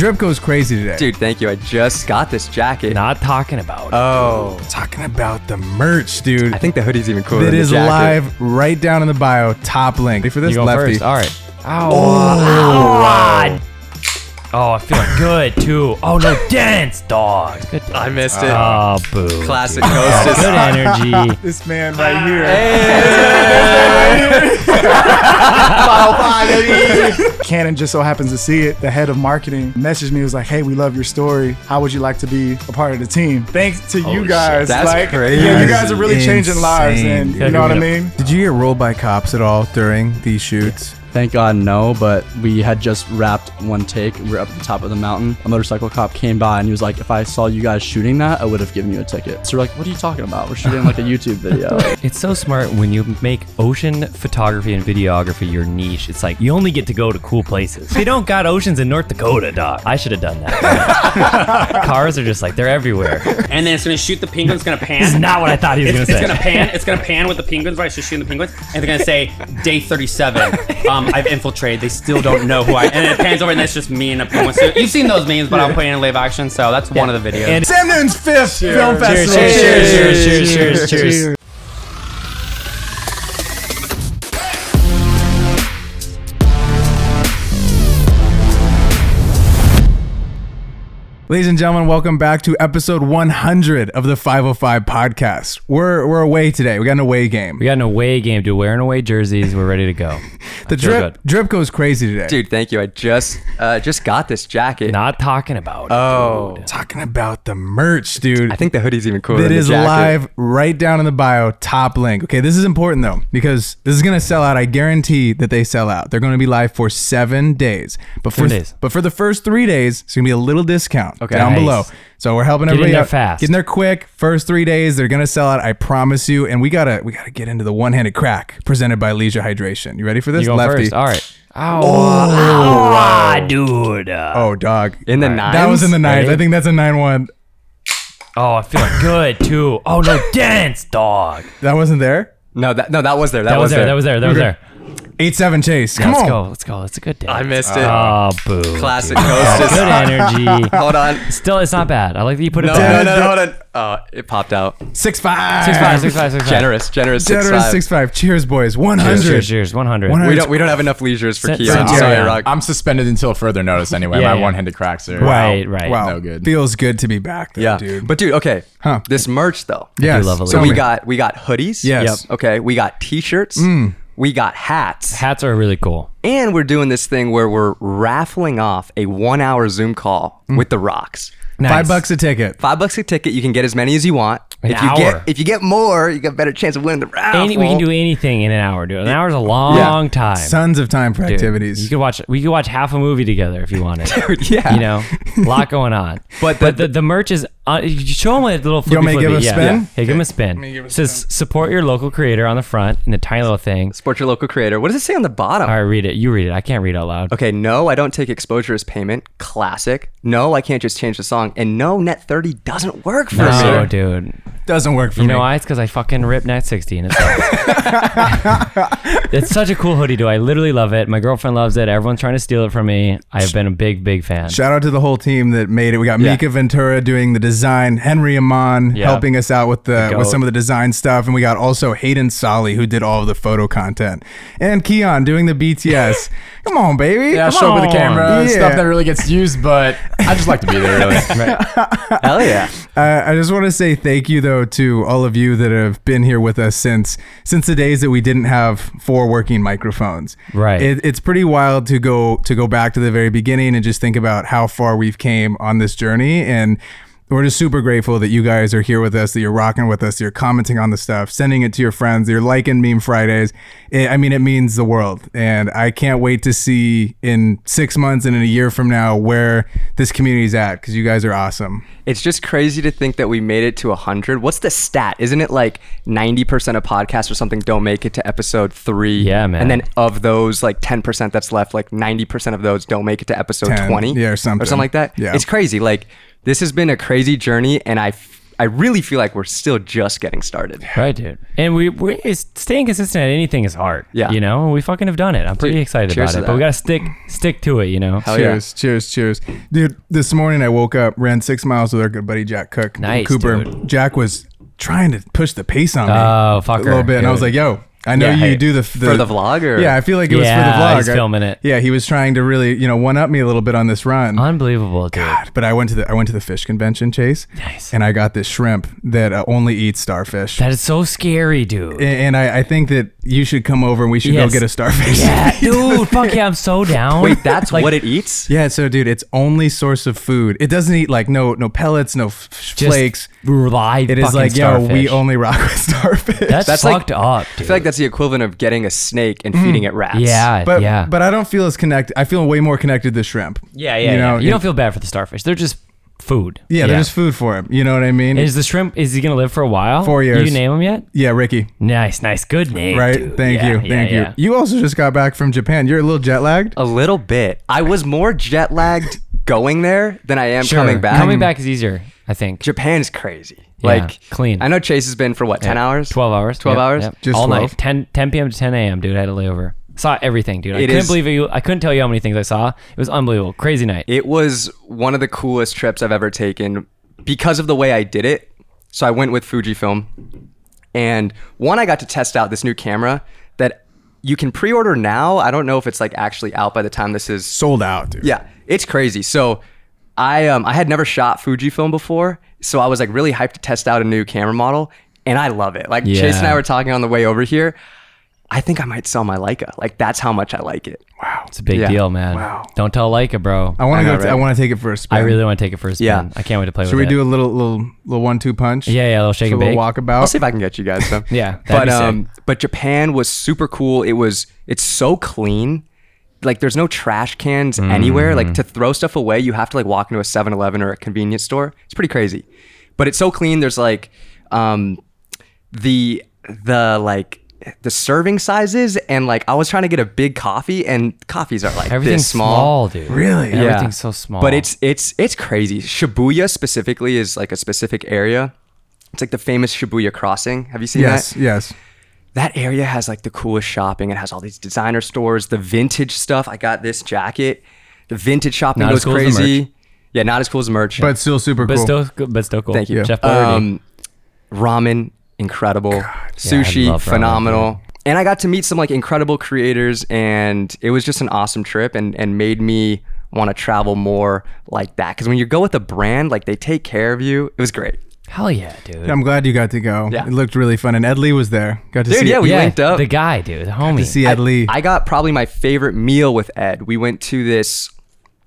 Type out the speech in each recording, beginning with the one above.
Drip goes crazy today. Dude, thank you. I just got this jacket. Not talking about it. Oh, Talking about the merch, dude. I think the hoodie's even cooler. It than the jacket. live right down in the bio, top link. Ready for this, You go Lefty? first. All right. Oh. Oh, Ow. Ow. Oh, I'm feeling good too. Oh no, dance, dog. Good. I missed it. Oh, boo. Classic hostess. Good energy. This man right here. Canon just so happens to see it. The head of marketing messaged me, was like, "Hey, we love your story. How would you like to be a part of the team?" Thanks to you oh, shit. guys. That's like, crazy. Yeah, you guys are really changing lives, and you know what I mean. Did you get rolled by cops at all during these shoots? Thank God, no, but we had just wrapped one take. We were up at the top of the mountain. A motorcycle cop came by and he was like, If I saw you guys shooting that, I would have given you a ticket. So we're like, What are you talking about? We're shooting like a YouTube video. It's so smart when you make ocean photography and videography your niche. It's like you only get to go to cool places. They don't got oceans in North Dakota, dog. I should have done that. Cars are just like they're everywhere. and then it's gonna shoot the penguins. It's gonna pan. This is not what I thought he was It's, gonna it's say. It's gonna pan. It's gonna pan with the penguins, right? It's just shooting the penguins, and they're gonna say day 37. Um, Um, I've infiltrated. They still don't know who I. Am. And it pans over, and it's just me and a penguin. So you've seen those memes, but I'm putting it in live action, so that's one of the videos. And Sam Newton's fifth film cheers, festival. cheers, cheers, cheers, cheers, cheers, Ladies and gentlemen, welcome back to episode 100 of the 505 podcast. We're we're away today. We got an away game. We got an away game, dude. Wearing away jerseys. We're ready to go. The drip good. drip goes crazy today. Dude, thank you. I just uh, just got this jacket. Not talking about it. Oh. dude. Talking about the merch, dude. I think the hoodie's even cooler. It is the live right down in the bio, top link. Okay, this is important though because this is gonna sell out. I guarantee that they sell out. They're gonna be live for seven days. But for Seven days. but for the first three days, it's gonna be a little discount Okay. down Nice. below. So we're helping Get in everybody there out. fast. Getting there quick. First three days, they're gonna sell out. I promise you. And we gotta we gotta get into the one handed crack presented by Leisure Hydration. You ready for this, You go Lefty? first. All right. Ow. Ow. Ah, dude. Oh, dog. In the All right. nines. That was in the nine. Ready? I think that's a nine one. Oh, I'm feeling good too. Oh no, dance, dog. That wasn't there. No, that no, that was there. That, That was there. That was there. That was there. Eight seven chase. Come Let's on. go. Let's go. It's a good day. I missed it. Oh, boo. Classic dude. hostess. Good energy. Hold on. Still, it's not bad. I like that you put it No, back. no, no, hold on. Oh, it popped out. Six five. Six five, six five, six five. Generous, generous. Six, Generous five. six five. Cheers, boys. One Cheers, hundred. cheers, cheers. 100. 100. We don't we don't have enough leisures for Sit- Keon. sit Sorry, down. Rock. I'm suspended until further notice anyway. Yeah, My yeah. one-handed cracks are Right, right. Wow. No good. Feels good to be back, though, yeah, dude. but dude, okay. Huh. This merch though. yes. love a So tell we got we got hoodies. Yes. Yep. Okay. We got t-shirts. Mm. We got hats. Hats are really cool. And we're doing this thing where we're raffling off a one-hour Zoom call mm. with the Rocks. Nice. five bucks a ticket. Five bucks a ticket. You can get as many as you want. An if you hour. get if you get more, you got a better chance of winning the raffle. Any, we can do anything in an hour, dude. An hour's a long time. Tons of time for dude. activities. You could watch. We could watch half a movie together if you wanted. yeah. You know, a lot going on. But But the- the, the, merch is. Uh, you show him a little flippy want me to give flippy. a yeah. spin? Yeah. Hey, give him a spin. me give a It says support your local creator on the front in the tiny little thing. Support your local creator. What does it say on the bottom? All right, read it. You read it. I can't read out loud. Okay, no, I don't take exposure as payment. Classic. No, I can't just change the song. And no, Net 30 doesn't work for No, me. dude. Doesn't work for You me. know why? It's because I fucking ripped Net 60 and it sucks. it's such a cool hoodie, dude. I literally love it. My girlfriend loves it. Everyone's trying to steal it from me. I've been a big, big fan. Shout out to the whole team that made it. We got Yeah. Mika Ventura doing the design, Henry Amon Yeah. helping us out with the, The with goat. some of the design stuff, and we got also Hayden Solly who did all of the photo content, and Keon doing the BTS. Come on, baby. Yeah, Come show up with on. the camera, Yeah. stuff that really gets used, but I just like to be there, really. Hell yeah. Uh, I just want to say thank you though to all of you that have been here with us since since the days that we didn't have four working microphones. Right. It, it's pretty wild to go to go back to the very beginning and just think about how far we've came on this journey and. We're just super grateful that you guys are here with us, that you're rocking with us, you're commenting on the stuff, sending it to your friends, you're liking Meme Fridays. It, I mean, it means the world. And I can't wait to see in six months and in a year from now where this community's at because you guys are awesome. It's just crazy to think that we made it to 100. What's the stat? Isn't it like 90% of podcasts or something don't make it to episode three? Yeah, man. And then of those, like 10% that's left, like 90% of those don't make it to episode 10, 20. yeah, or something. Or something like that. Yeah. It's crazy. Like, this has been a crazy journey, and I. f- I really feel like we're still just getting started. Right, dude. And we we staying consistent at anything is hard. Yeah. You know, we fucking have done it. I'm pretty Dude, excited about to it. But we gotta stick stick to it. You know. Hell yeah. cheers, cheers, cheers, dude. This morning I woke up, ran six miles with our good buddy Jack Cook, in Nice, Cooper. dude. Jack was trying to push the pace on me Oh, a little bit, and I was like, "Yo, I know Yeah, you hey, do the, For the vlog or Yeah, I feel like it was Yeah, for the vlog. he's I- filming it. Yeah, he was trying to really, you know, one up me a little bit on this run. Unbelievable, dude. But I went to the I went to the fish convention, Chase. Nice. And I got this shrimp that uh, only eats starfish. That is so scary, dude. A- and I, I think that you should come over and we should Yes. go get a starfish. Yeah, dude. Fuck yeah, I'm so down. Wait, that's Like, what it eats? Yeah, so dude, its only source of food. It doesn't eat like no no pellets, no f- just flakes. Live. It is fucking like yo, we only rock with starfish. That's, That's like- fucked up. Dude. I feel like that's the equivalent of getting a snake and hmm. feeding it rats. yeah, but yeah, but I don't feel as connected. I feel way more connected to shrimp. yeah, yeah. you know, yeah. You it- don't feel bad for the starfish. They're just food. Yeah, they're just food for him. You know what I mean? Is the shrimp? Is he gonna live for a while? Four years. You name him yet? yeah, Ricky. Nice, nice, good name. Right. dude. Thank Yeah, you. yeah, Thank yeah. you. You also just got back from Japan. You're a little jet lagged. A little bit. I was more jet lagged going there than I am Sure. coming back. Coming back is easier, I think. Japan's crazy. Yeah, like clean. I know Chase has been for what, ten Yeah. hours? 12 hours. 12 Yep, hours? yep. Just all 12? night. 10, 10 p.m. to 10 a.m., dude. I had a layover. Saw everything, dude. I It couldn't is- believe you I couldn't tell you how many things I saw. It was unbelievable. Crazy night. It was one of the coolest trips I've ever taken because of the way I did it. So I went with Fujifilm. And one, I got to test out this new camera that you can pre order now. I don't know if it's like actually out by the time this is Sold out, dude. Yeah, it's crazy. So I um I had never shot Fujifilm before, so I was like really hyped to test out a new camera model, and I love it. Like Chase and I were talking on the way over here. I think I might sell my Leica. Like that's how much I like it. Wow. It's a big Yeah. deal, man. Wow. Don't tell Leica, bro. I want I to know, go. t- I right? want to take it for a spin. I really want to take it for a spin. Yeah. I can't wait to play Should with we it. do a little little little one two punch? Yeah, yeah, a little shake Just a and little bake. walkabout. I'll see if I can get you guys some. Yeah, that'd but be sick. um, but Japan was super cool. It was it's so clean. Like there's no trash cans anywhere. Mm. Like to throw stuff away, you have to like walk into a 7-Eleven or a convenience store. It's pretty crazy. But it's so clean. There's like um the the like the serving sizes and like I was trying to get a big coffee and coffees are like Everything's this small. dude. Really? Yeah. Everything's so small. But it's it's it's crazy. Shibuya specifically is like a specific area. It's like the famous Shibuya crossing. Have you seen Yes. that? Yes. Yes. That area has like the coolest shopping. It has all these designer stores, the vintage stuff. I got this jacket. The vintage shopping Not goes as cool as the crazy. Yeah, not as cool as the merch. But still super but cool. still, but still cool. Thank you. Jeff Boyardee. Um, ramen, incredible. Sushi, love ramen, phenomenal. And I got to meet some like incredible creators, and it was just an awesome trip, and and made me want to travel more like that. Because when you go with a brand, like they take care of you. It was great. Hell yeah, dude. I'm glad you got to go. Yeah. It looked really fun, and Ed Lee was there. Got to Dude, see. yeah, we yeah, linked up. the guy, dude, the homie. to see Ed Lee I got probably my favorite meal with Ed. We went to this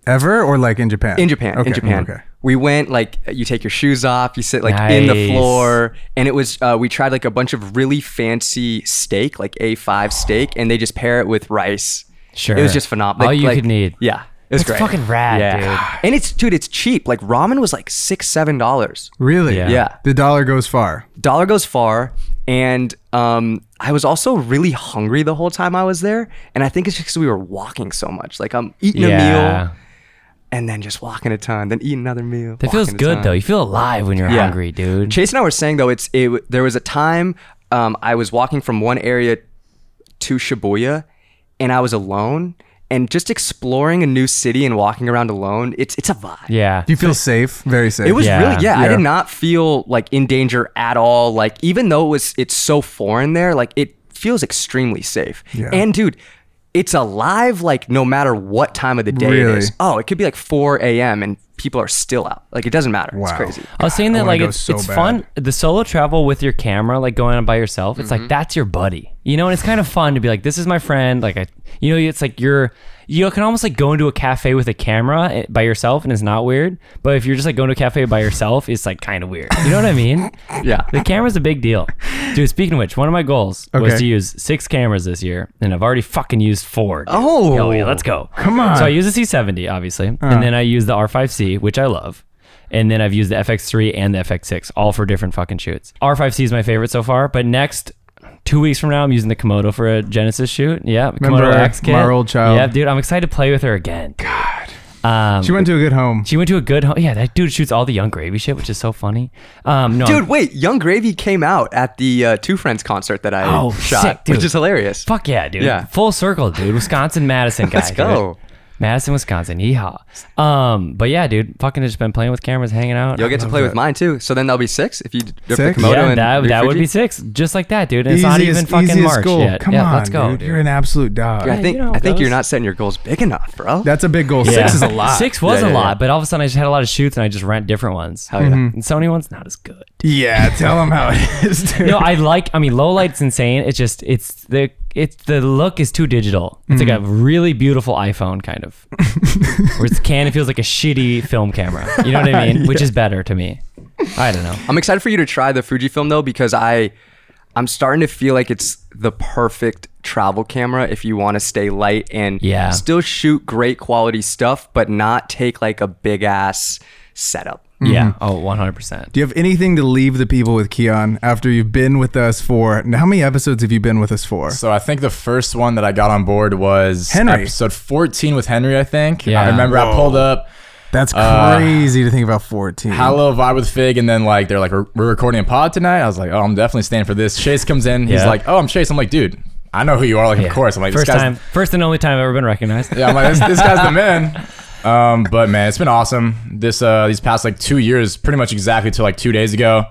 ever, or like in Japan. in Japan. Okay, In Japan, Okay. we went like you take your shoes off, you sit like in the floor, and it was uh, we tried like a bunch of really fancy steak, like A5 steak, and they just pair it with rice. Sure. it was just phenomenal. All Like- you like- could need. Yeah, it was That's great. fucking rad, yeah. And it's dude, it's cheap. Like ramen was like six, seven dollars. Really? Yeah. Yeah. The dollar goes far. Dollar goes far, and um, I was also really hungry the whole time I was there, and I think it's just because we were walking so much. Like I'm eating a meal and then just walking a ton, then eat another meal. That feels good ton. though. You feel alive when you're Yeah. hungry, dude. Chase and I were saying though, it's it. There was a time um, I was walking from one area to Shibuya, and I was alone, and just exploring a new city and walking around alone. It's it's a vibe. yeah. Do you feel safe? Very safe. It was Yeah. really yeah, I did not feel like in danger at all. Like even though it was it's so foreign there, like it feels extremely safe. Yeah. And dude, it's alive like no matter what time of the day Really? it is. Oh, it could be like 4 a.m. and people are still out. Like it doesn't matter. It's Wow. crazy. I was saying that like it's, so it's bad. fun. The solo travel with your camera, like going on by yourself, it's Mm-hmm. like that's your buddy, you know. And it's kind of fun to be like, this is my friend. Like I, you know, it's like you're you can almost like go into a cafe with a camera eh, by yourself, and it's not weird. But if you're just like going to a cafe by yourself, it's like kind of weird. You know what I mean? Yeah. The camera's a big deal, dude. Speaking of which, one of my goals was to use six cameras this year, and I've already fucking used four. dude. Oh. Hell yeah, let's go. Come on. So I use the C70, obviously, and then I use the R5C, which I love. And then I've used the FX3 and the FX6, all for different fucking shoots. R5C is my favorite so far, but next, two weeks from now, I'm using the Komodo for a Genesis shoot. Yeah, Remember Komodo X kit. our old child? Yeah, dude, I'm excited to play with her again. God. Um, She went to a good home. she went to a good home. Yeah, that dude shoots all the Young Gravy shit, which is so funny. Um, no, Dude, wait, Young Gravy came out at the uh, Two Friends concert that I Oh, shot, sick, dude. which is hilarious. Fuck yeah, dude. Yeah. Full circle, dude. Wisconsin, Madison guy. Let's go. Dude. Madison, Wisconsin. Yeehaw. Um, but yeah, dude, fucking just been playing with cameras, hanging out. You'll get to play with mine too. So then there'll be six if you rip the Six? Komodo yeah, and that, that would be six. Just like that, dude. And it's not even fucking easiest March goal. yet. Come yeah, on, let's go, dude. dude. You're an absolute dog. I think you know how I it think you're not setting your goals big enough, bro. That's a big goal. Yeah. Six is a lot. Six was Yeah, a yeah, lot, yeah. but all of a sudden I just had a lot of shoots and I just rent different ones. Hell yeah. Mm-hmm. And Sony one's not as good. Yeah, tell them how it is, dude. You know, I like. I mean, low light's insane. It's just it's the it's the look is too digital. It's like a Mm. really beautiful iPhone kind of, where it's Canon feels like a shitty film camera. You know what I mean? Which is better to me. I don't know. I'm excited for you to try the Fujifilm though because I I'm starting to feel like it's the perfect travel camera if you want to stay light and Yeah. still shoot great quality stuff but not take like a big ass setup. Yeah. Oh, 100. percent Do you have anything to leave the people with Keon after you've been with us for? Now, how many episodes have you been with us for? So I think the first one that I got on board was Henry. episode 14 with Henry. I think. Yeah. I remember I pulled up. That's Uh, crazy to think about 14. Had a little vibe with Fig, and then like they're like, we're, we're recording a pod tonight. I was like, oh, I'm definitely staying for this. Chase comes in. He's Yeah. like, oh, I'm Chase. I'm like, dude, I know who you are. Like, of course. I'm like, first this guy's, time, first and only time I've ever been recognized. Yeah, I'm like, this, this guy's the man. Um, but man, it's been awesome. This uh, these past like two years, pretty much exactly to like two days ago,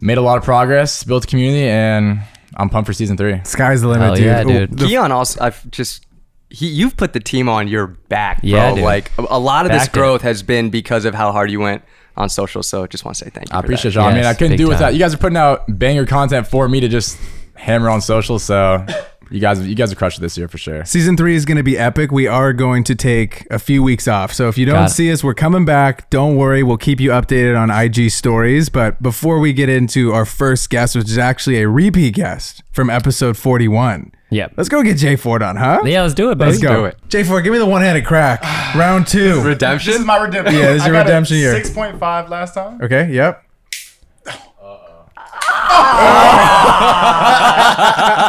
made a lot of progress, built a community, and I'm pumped for season three. Sky's the limit, Hell dude. yeah, dude. the- Keon also I've just he you've put the team on your back, bro. Yeah, dude. Like a, a lot of this Backed it. growth has been because of how hard you went on social. So just want to say thank you. I for appreciate that. y'all. I mean, I couldn't big do without time. you guys are putting out banger content for me to just hammer on social. So you guys, you guys are crushed this year for sure. Season three is going to be epic. We are going to take a few weeks off. So if you don't Got it. see us, we're coming back. Don't worry. We'll keep you updated on IG stories. But before we get into our first guest, which is actually a repeat guest from episode 41, Yep. let's go get Jay Ford on, huh? Yeah, let's do it, baby. Let's go. do it. Jay Ford, give me the one handed crack. Round two. Redemption. This is my redemption. Yeah, this is I your got a redemption year. 6.5 last time. Okay. Yep.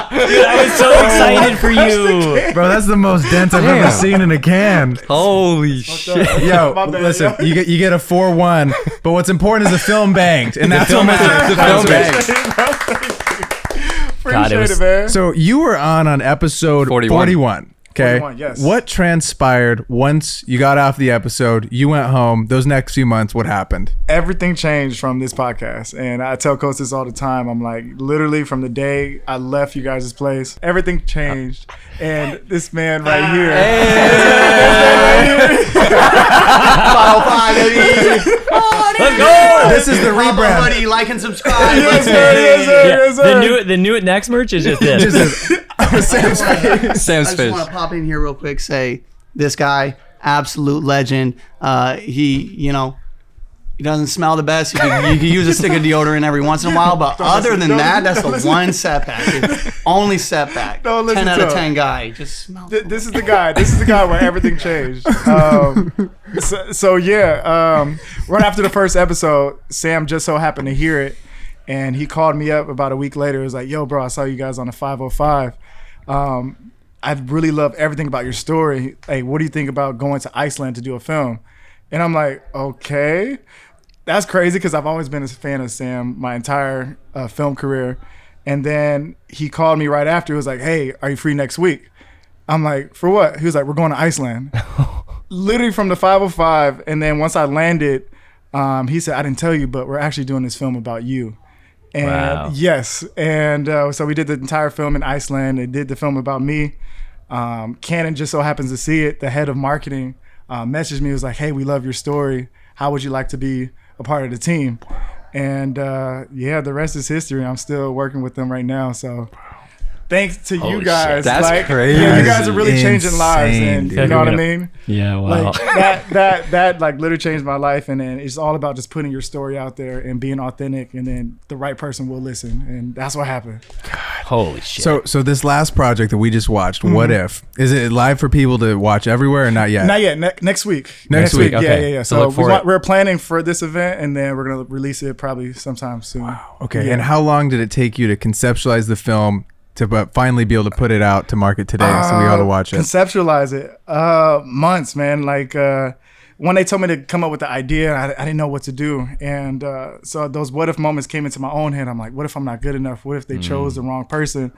I was so excited for you. Bro, that's the most dents I've ever seen in a can. Holy shit. Yo, My bad, listen, yo. you get you get a four one, but what's important is the film banged, and that's film what matters. The film bang. God, it Appreciate was- it, man. So you were on on episode 41. 41. Okay. yes. What transpired once you got off the episode? You went home. Those next few months, what happened? everything changed from this podcast. And I tell Coach this all the time. I'm like, literally from the day I left you guys' place, everything changed. And this man right here. Let's go. This is the rebrand. Buddy, like and subscribe. Yes, sir, yes, sir, Yeah, yes, the new the new next merch is just this. Sam's I just face. want to pop in here real quick. Say this guy, absolute legend. Uh, he, you know, he doesn't smell the best. You can, you could use a stick of deodorant every once in a while, but other than don't that, listen, that's don't the one setback. It's only setback. Don't listen ten out to of him. ten guy. Just smell. Th- this is the guy. This is the guy where everything changed. Um, so, so yeah, um, right after the first episode, Sam just so happened to hear it, and he called me up about a week later. He was like, "Yo, bro, I saw you guys on the 505. Um, I really love everything about your story. Hey, what do you think about going to Iceland to do a film?" And I'm like, "Okay." That's crazy because I've always been a fan of Sam my entire uh, film career. And then he called me right after. He was like, "Hey, are you free next week?" I'm like, "For what?" He was like, "We're going to Iceland." Literally from the 505, and then once I landed, um, he said, "I didn't tell you, but we're actually doing this film about you." And Wow. yes, and uh, so we did the entire film in Iceland. They did the film about me. Um, Canon just so happens to see it. The head of marketing uh, messaged me. Was like, "Hey, we love your story. How would you like to be a part of the team?" And uh, yeah, the rest is history. I'm still working with them right now. So thanks to you oh, guys. shit. That's like, crazy. You guys are really changing lives, and dude. you know what I mean. Yeah, wow. Like that, that, that, like literally changed my life. And then it's all about just putting your story out there and being authentic, and then the right person will listen, and that's what happened. Holy shit. So, so this last project that we just watched, mm-hmm. what if? Is it live for people to watch everywhere or not yet? Not yet. Ne- next week. Next week, Yeah, okay. yeah, yeah. So So, we for want, it. we're planning for this event, and then we're gonna release it probably sometime soon. Okay. Yeah. And how long did it take you to conceptualize the film to but finally be able to put it out to market today so we ought to Uh, watch it? Conceptualize it. Uh, months, man. Like, uh, when they told me to come up with the idea, I, I didn't know what to do, and uh, so those what if moments came into my own head. I'm like, what if I'm not good enough? What if they chose the wrong person?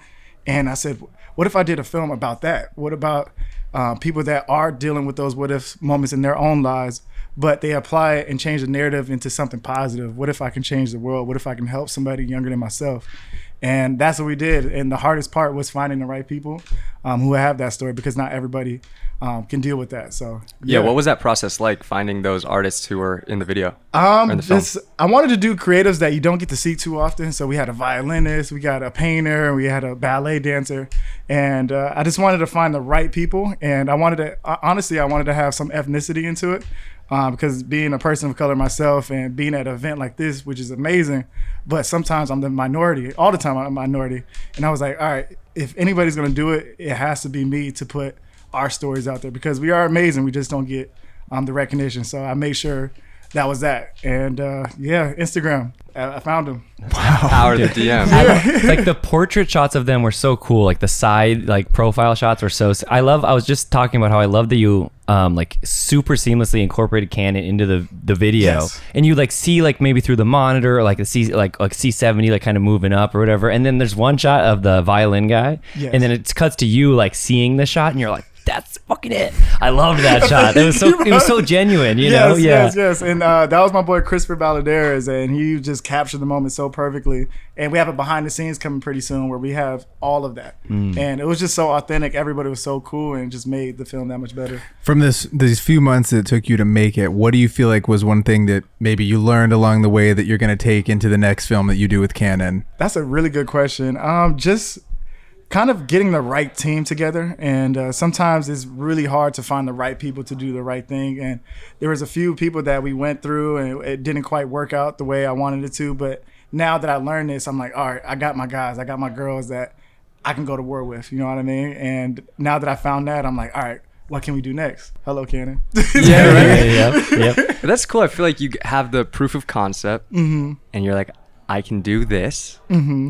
And I said, what if I did a film about that? What about uh, people that are dealing with those what if moments in their own lives, but they apply it and change the narrative into something positive? What if I can change the world? What if I can help somebody younger than myself? And that's what we did. And the hardest part was finding the right people um, who have that story because not everybody um, can deal with that. So Yeah, what was that process like finding those artists who were in the video? Um, Or the this, I wanted to do creatives that you don't get to see too often. So we had a violinist, we got a painter, we had a ballet dancer, and uh, I just wanted to find the right people. And I wanted to, honestly, I wanted to have some ethnicity into it. Uh, because being a person of color myself and being at an event like this, which is amazing, but sometimes I'm the minority. All the time I'm a minority, and I was like, all right, if anybody's gonna do it, it has to be me to put our stories out there because we are amazing. We just don't get um, the recognition. So I made sure that was that. And uh, yeah, Instagram. I, I found him. Wow. Power of the DM. like the portrait shots of them were so cool. Like the side like profile shots were so. I love. I was just talking about how I love that you um like super seamlessly incorporated Canon into the the video, Yes. and you like see like maybe through the monitor or like the C like like C seventy like kind of moving up or whatever. And then there's one shot of the violin guy, Yes. and then it cuts to you like seeing the shot, and you're like. That's fucking it. I loved that shot. It was so it was so genuine, you know? yes, Yeah. yes, yes. And uh, that was my boy Christopher Balladares, and he just captured the moment so perfectly. And we have a behind the scenes coming pretty soon where we have all of that. Mm. And it was just so authentic. Everybody was so cool, and it just made the film that much better. From this these few months that it took you to make it, what do you feel like was one thing that maybe you learned along the way that you're going to take into the next film that you do with Canon? That's a really good question. Um, just kind of getting the right team together, and uh, sometimes it's really hard to find the right people to do the right thing. And there was a few people that we went through, and it didn't quite work out the way I wanted it to. But now that I learned this, I'm like, all right, I got my guys, I got my girls that I can go to war with. You know what I mean? And now that I found that, I'm like, all right. What can we do next? Hello, Canon. Yeah, right. Yep, yep. But that's cool. I feel like you have the proof of concept, Mm-hmm. and you're like, I can do this.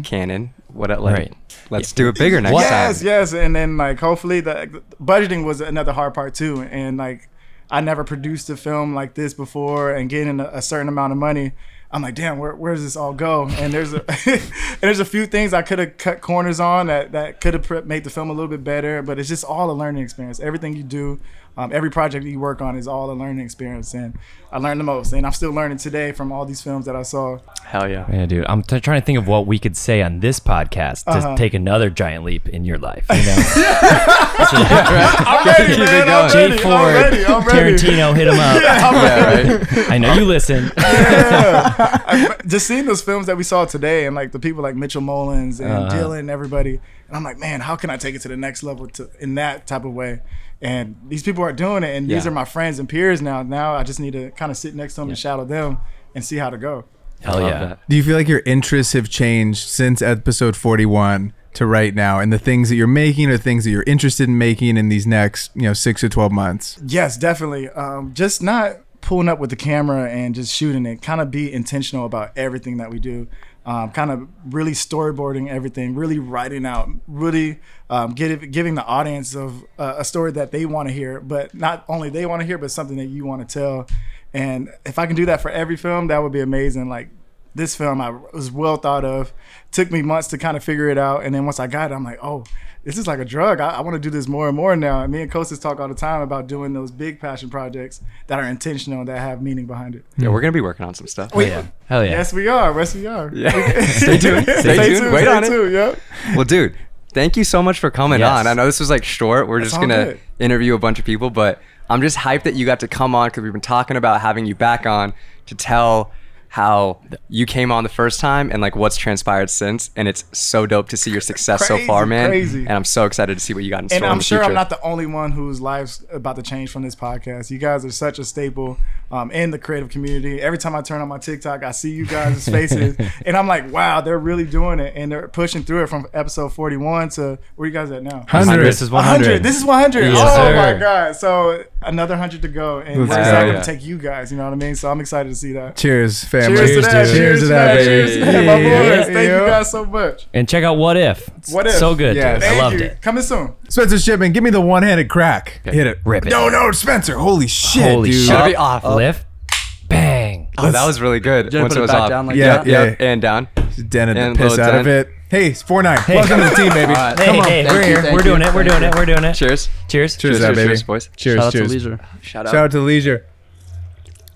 Canon. What? Like, Right. let's do it bigger next yes, time. yes, yes, and then like hopefully the, the budgeting was another hard part too, and like I never produced a film like this before, and getting a, a certain amount of money. I'm like, damn, where, where does this all go? And there's a and there's a few things I could have cut corners on that that could have made the film a little bit better, but it's just all a learning experience. Everything you do, um, every project you work on is all a learning experience, and I learned the most, and I'm still learning today from all these films that I saw. Hell yeah. Yeah, dude. I'm t- trying to think of what we could say on this podcast to Uh-huh. take another giant leap in your life. You know, I'm ready, man. I'm going. Jake ready. Ford, I'm ready. I'm ready. Tarantino, hit him up. Yeah, right. I know you listen. I- just seeing those films that we saw today and like the people like Mitchell Mullins and Uh-huh. Dylan and everybody, and I'm like, man, how can I take it to the next level to in that type of way? And these people are doing it, and these are my friends and peers now. Now I just need to kind of sit next to them and shadow them and see how to go. Hell yeah. that. Do you feel like your interests have changed since episode 41 to right now and the things that you're making or things that you're interested in making in these next, you know, 6 to 12 months? Yes, definitely. Um, just not pulling up with the camera and just shooting it. Kind of be intentional about everything that we do. Um, kind of really storyboarding everything, really writing out, really um, giving the audience of uh, a story that they want to hear, but not only they want to hear, but something that you want to tell. And if I can do that for every film, that would be amazing. Like this film, I was well thought of. Took me months to kind of figure it out, and then once I got it, I'm like, oh, this is like a drug. I, I want to do this more and more now. And me and Kostas talk all the time about doing those big passion projects that are intentional, that have meaning behind it. Yeah, we're gonna be working on some stuff. Hell yeah. Hell yeah. Yes, we are. Yes, we are. Yeah. Stay tuned. Stay, tuned. Wait stay on it. Yep. Well, dude, thank you so much for coming Yes. on. I know this was like short. We're just gonna good. interview a bunch of people, but I'm just hyped that you got to come on because we've been talking about having you back on to tell how you came on the first time and like what's transpired since. And it's so dope to see your success so far, man. crazy. And I'm so excited to see what you got in store And I'm the sure future. I'm not the only one whose life's about to change from this podcast. You guys are such a staple um, in the creative community. Every time I turn on my TikTok, I see you guys' faces, and I'm like, wow, they're really doing it, and they're pushing through it from episode 41 to where you guys at now? 100. This is 100. 100. This is 100. Yes, oh sir. my god! So another hundred to go, and Let's we're go. excited Yeah. to take you guys. You know what I mean? So I'm excited to see that. Cheers, family. Cheers, to that. dude. Cheers, to that. baby. Cheers to that, my Yeah, boys. Thank yeah. you guys so much. And check out What If. What if? So good. Yes. dude. Thank I loved you. it. Coming soon. Spencer Shipman, give me the one-handed crack. Hit it. Rip it. No, no, Spencer. Holy shit, Holy dude. shit. Gotta be off. Lift. Bang. Oh, that was really good. Once put it it was back off. down like Yeah, that? yeah. Yep, and down. dented the And piss out of it. Hey, it's four nine. Welcome to the team, baby. All right. Hey, Come on. hey, we're here. thank We're you, doing it. We're thank doing it. We're doing it. Cheers. Cheers. Cheers, Cheers, that cheers, baby. cheers, boys. Cheers, Shout out cheers. to Leisure. Shout out. Shout out to Leisure.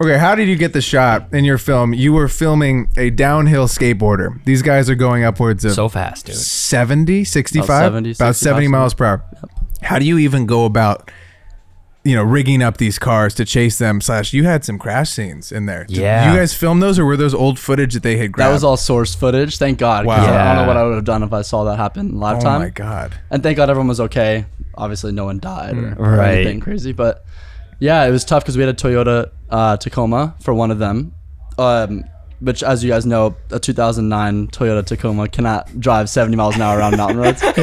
Okay, how did you get the shot in your film? You were filming a downhill skateboarder. These guys are going upwards of So fast, dude. 70, 65? About 70, about 70 miles per hour. How do you even go about, you know, rigging up these cars to chase them? Slash, you had some crash scenes in there. Did Yeah. you guys filmed those, or were those old footage that they had grabbed? That was all source footage. Thank God. Wow. I don't know what I would have done if I saw that happen live Oh time. Oh my god! And thank God everyone was okay. Obviously, no one died or, or anything crazy. But yeah, it was tough because we had a Toyota uh, Tacoma for one of them, um, which, as you guys know, a 2009 Toyota Tacoma cannot drive 70 miles an hour around mountain roads.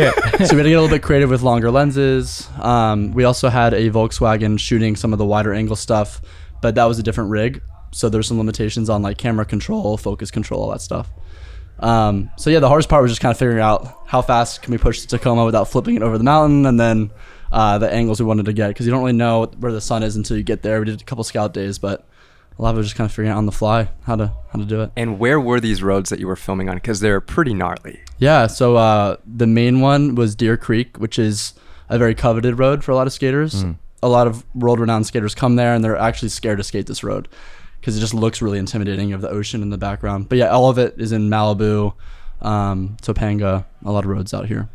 So we had to get a little bit creative with longer lenses. Um, we also had a Volkswagen shooting some of the wider angle stuff, but that was a different rig. So there's some limitations on like camera control, focus control, all that stuff. Um, so yeah, the hardest part was just kind of figuring out how fast can we push the Tacoma without flipping it over the mountain, and then uh, the angles we wanted to get because you don't really know where the sun is until you get there. We did a couple scout days, but a lot of it was just kind of figuring out on the fly how to how to do it. And where were these roads that you were filming on? Because they're pretty gnarly. Yeah, so uh, the main one was Deer Creek, which is a very coveted road for a lot of skaters. A lot of world-renowned skaters come there, and they're actually scared to skate this road because it just looks really intimidating. You have the ocean in the background. But yeah, all of it is in Malibu, um, Topanga, a lot of roads out here.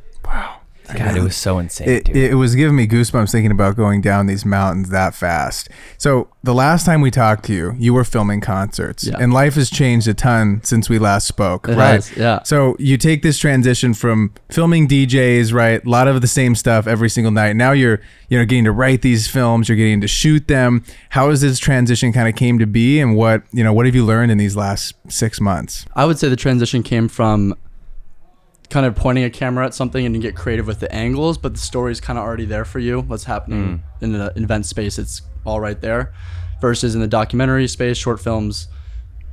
God, it was so insane, It, dude. it was giving me goosebumps thinking about going down these mountains that fast. So the last time we talked to you, you were filming concerts, Yeah. and life has changed a ton since we last spoke, It right? has, yeah. So you take this transition from filming DJs, right? A lot of the same stuff every single night. Now you're, you know, getting to write these films, you're getting to shoot them. How has this transition kind of came to be, and what, you know, what have you learned in these last six months? I would say the transition came from kind of pointing a camera at something and you get creative with the angles, but the story's kind of already there for you. What's happening in the event space, it's all right there. Versus in the documentary space, short films,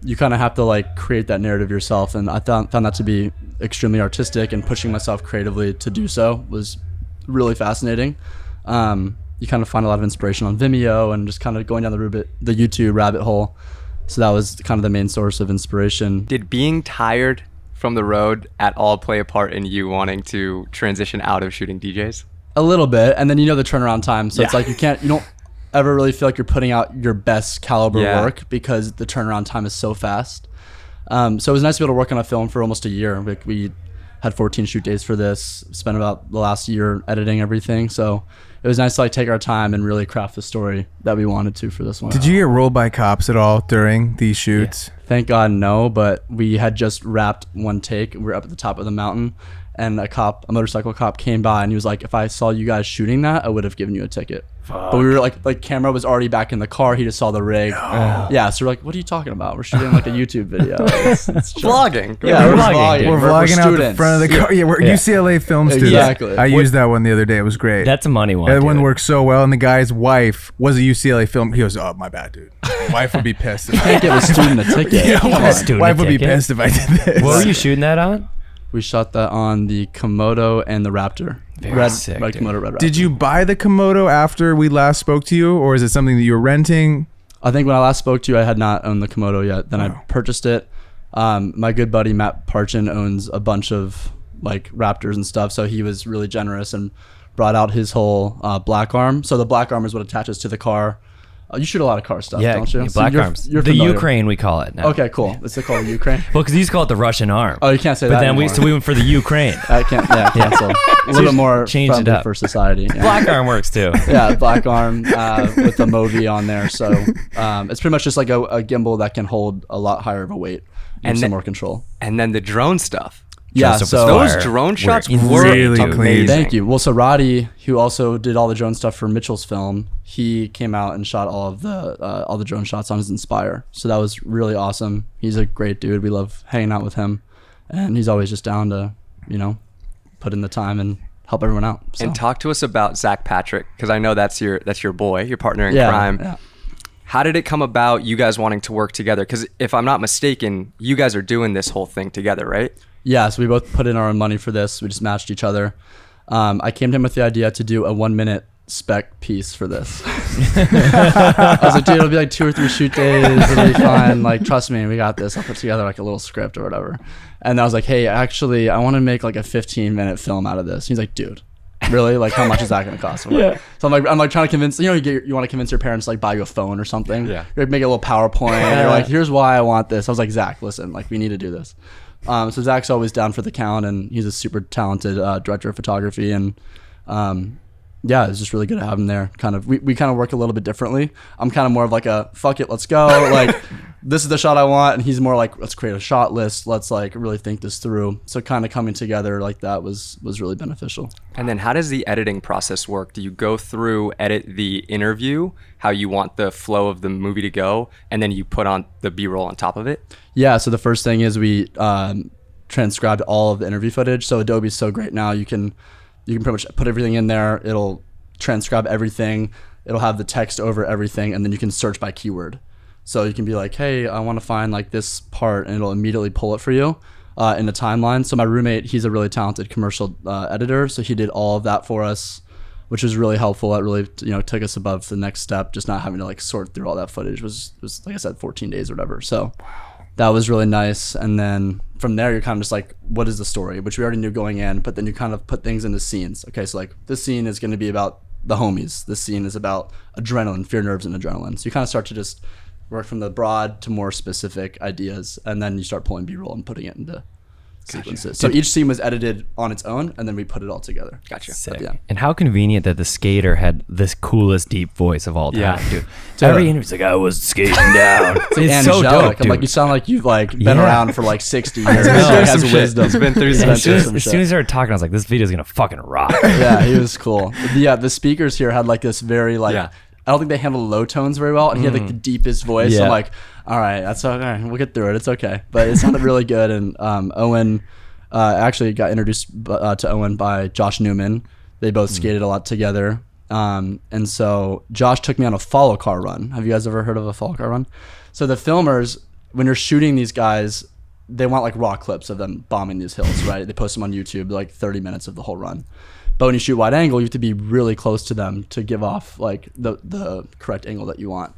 you kind of have to like create that narrative yourself. And I found, found that to be extremely artistic and pushing myself creatively to do so was really fascinating. Um, you kind of find a lot of inspiration on Vimeo and just kind of going down the, rubit, the YouTube rabbit hole. So that was kind of the main source of inspiration. Did being tired from the road at all play a part in you wanting to transition out of shooting DJs? A little bit, and then you know the turnaround time, so it's like you can't, you don't ever really feel like you're putting out your best caliber Yeah. work because the turnaround time is so fast. Um, so it was nice to be able to work on a film for almost a year. Like we had 14 shoot days for this, spent about the last year editing everything. So it was nice to like take our time and really craft the story that we wanted to for this one. Did you get rolled by cops at all during these shoots? Thank God, no. But we had just wrapped one take. We were up at the top of the mountain, and a cop, a motorcycle cop, came by, and he was like, "If I saw you guys shooting that, I would have given you a ticket." But we were like, like camera was already back in the car. He just saw the rig. Yeah, so we're like, "What are you talking about? We're shooting like a YouTube video." It's- it's. Vlogging. Yeah, we're vlogging, vlogging. dude. We're, vlogging out the front of the car. Yeah, we're Yeah. UCLA film students. Exactly. I used that one the other day. It was great. That's a money one. that one dude. worked so well, and the guy's wife was a UCLA film. He goes, "Oh, my bad, dude. Wife would be pissed. If I, Can't give a student a ticket. yeah, Come wife, on. student wife would be pissed if I did this." What were you shooting that on? We shot that on the Komodo and the Raptor. Very red, sick, red dude. Komodo, red Raptor. Did you buy the Komodo after we last spoke to you, or is it something that you were renting? I think when I last spoke to you, I had not owned the Komodo yet. Then I purchased it. Um, my good buddy Matt Parchin owns a bunch of like Raptors and stuff, so he was really generous and brought out his whole uh, black arm. So the black arm is what attaches to the car. Uh, you shoot a lot of car stuff, Yeah, don't you? So black you're- arms. You're the familiar. Ukraine, we call it now. Okay, cool. It's called the Ukraine. Well, because you used to call it the Russian arm. Oh, you can't say but that. But then we so we went for the Ukraine. I can't. Yeah, cancel. a little bit more change it friendly up. for society. Yeah. Black arm works too. yeah, black arm uh, with the Movi on there. So um, it's pretty much just like a, a gimbal that can hold a lot higher of a weight and And some more control. And then the drone stuff. Yeah, Joseph so Fire Those drone shots insane, were Really dude. clean. Thank you. Well, so Roddy, who also did all the drone stuff for Mitchell's film, he came out and shot all of the uh, all the drone shots on his Inspire. So that was really awesome. He's a great dude. We love hanging out with him, and he's always just down to, you know, put in the time and help everyone out. So. And talk to us about Zach Patrick because I know that's your that's your boy, your partner in yeah, crime. yeah. How did it come about? You guys wanting to work together? Because if I'm not mistaken, you guys are doing this whole thing together, right? Yeah, so we both put in our own money for this. We just matched each other. Um, I came to him with the idea to do a one minute spec piece for this. I was like, dude, it'll be like two or three shoot days. It'll be fine. Like, trust me, we got this. I'll put together like a little script or whatever. And I was like, hey, actually, I want to make like a 15 minute film out of this. He's like, dude. Really? Like, how much is that going to cost? I'm like- Yeah. So I'm like, I'm like trying to convince you know, you get you want to convince your parents to like buy you a phone or something. Yeah. You're like, make a little PowerPoint. and You're like, here's why I want this. I was like, Zach, listen, like we need to do this. Um, so Zach's always down for the count, and he's a super talented uh, director of photography, and um, yeah, it's just really good to have him there. Kind of, we, we kind of work a little bit differently. I'm kind of more of like a fuck it, let's go. Like, this is the shot I want, and he's more like let's create a shot list. Let's like really think this through. So kind of coming together like that was was really beneficial. And then how does the editing process work? Do you go through, edit the interview, how you want the flow of the movie to go, and then you put on the B roll on top of it? Yeah. So the first thing is we um, transcribed all of the interview footage. So Adobe's so great now. You can you can pretty much put everything in there. It'll transcribe everything. It'll have the text over everything, and then you can search by keyword. So you can be like, hey, I want to find like this part, and it'll immediately pull it for you uh, in the timeline. So my roommate, he's a really talented commercial uh, editor, so he did all of that for us, which was really helpful. That really you know took us above the next step. Just not having to like sort through all that footage was was like I said, 14 days or whatever. So that was really nice. And then from there, you're kind of just like, what is the story? Which we already knew going in, but then you kind of put things into scenes. Okay, so like this scene is going to be about the homies. This scene is about adrenaline, fear, nerves, and adrenaline. So you kind of start to just work from the broad to more specific ideas, and then you start pulling B-roll and putting it into sequences. So each scene was edited on its own, and then we put it all together. Gotcha. Sick. Yeah. And how convenient that the skater had this coolest deep voice of all time, Yeah. dude. Every interview's like, I was skating down. it's so Angelic. dope, I'm like, you sound like you've like been Yeah. around for like 60 years. know. Like, has wisdom. He's been through He's some been as, soon as, some as soon as he started talking, I was like, this video's gonna fucking rock. yeah, he was cool. Yeah, the speakers here had like this very like Yeah. I don't think they handle low tones very well, and he had like the deepest voice. Yeah. I'm like, all right, that's okay. We'll get through it. It's okay. But it sounded really good, and um, Owen uh, actually got introduced uh, to Owen by Josh Newman. They both skated a lot together. Um, and so Josh took me on a follow car run. Have you guys ever heard of a follow car run? So the filmers, when you're shooting these guys, they want like raw clips of them bombing these hills, right? They post them on YouTube, like 30 minutes of the whole run. But when you shoot wide angle, you have to be really close to them to give off like the the correct angle that you want.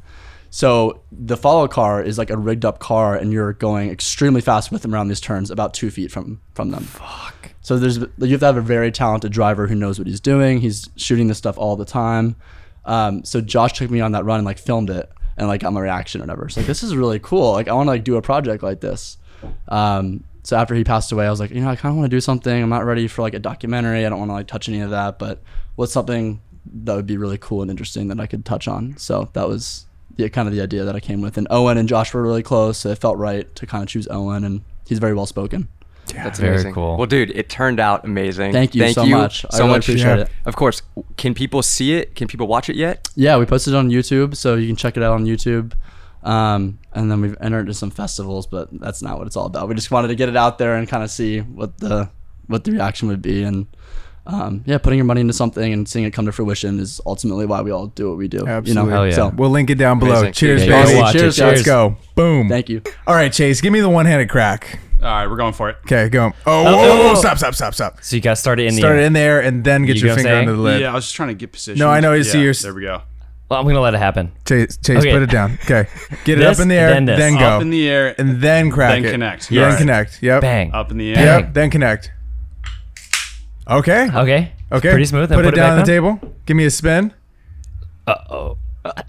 So the follow car is like a rigged up car, and you're going extremely fast with them around these turns, about two feet from from them. Fuck. So there's you have to have a very talented driver who knows what he's doing. He's shooting this stuff all the time. Um, so Josh took me on that run and like filmed it and like got my reaction or whatever. So like this is really cool. Like I want to like do a project like this. Um, so after he passed away, I was like, you know, I kind of want to do something. I'm not ready for like a documentary. I don't want to like touch any of that, but what's something that would be really cool and interesting that I could touch on? So that was the kind of the idea that I came with. And Owen and Josh were really close. So it felt right to kind of choose Owen, and he's very well spoken. Yeah, That's Very amazing. cool. Well, dude, it turned out amazing. Thank you so much. I so really much. appreciate it. Of course. Can people see it? Can people watch it yet? Yeah, we posted it on YouTube, so you can check it out on YouTube. Um, and then we've entered into some festivals, but that's not what it's all about. We just wanted to get it out there and kind of see what the what the reaction would be, and um, yeah, putting your money into something and seeing it come to fruition is ultimately why we all do what we do. Absolutely. You know? Hell yeah. So We'll link it down below. Amazing. Cheers, Yeah, baby. go. Cheers, Let's go. Boom. thank you. All right, Chase, give me the one-handed crack. All right, we're going for it. Okay, go. Oh, whoa, oh, whoa, oh. stop, stop, stop, stop. So you guys started in the Start it in there and then get You your get what I'm finger saying? under the lid. Yeah, I was just trying to get position. No, I know, you see your- There we go. Well, I'm gonna let it happen. Chase, Chase, Okay. put it down. Okay, get it This, up in the air, then then, this. go, Up in the air, and then crack then it. connect. Then Yes. connect. Yep. Bang. up in the air. Yep. Then connect. Okay. Okay. Okay. Pretty smooth. And Put, it it down on back the table. Give me a spin. Uh oh.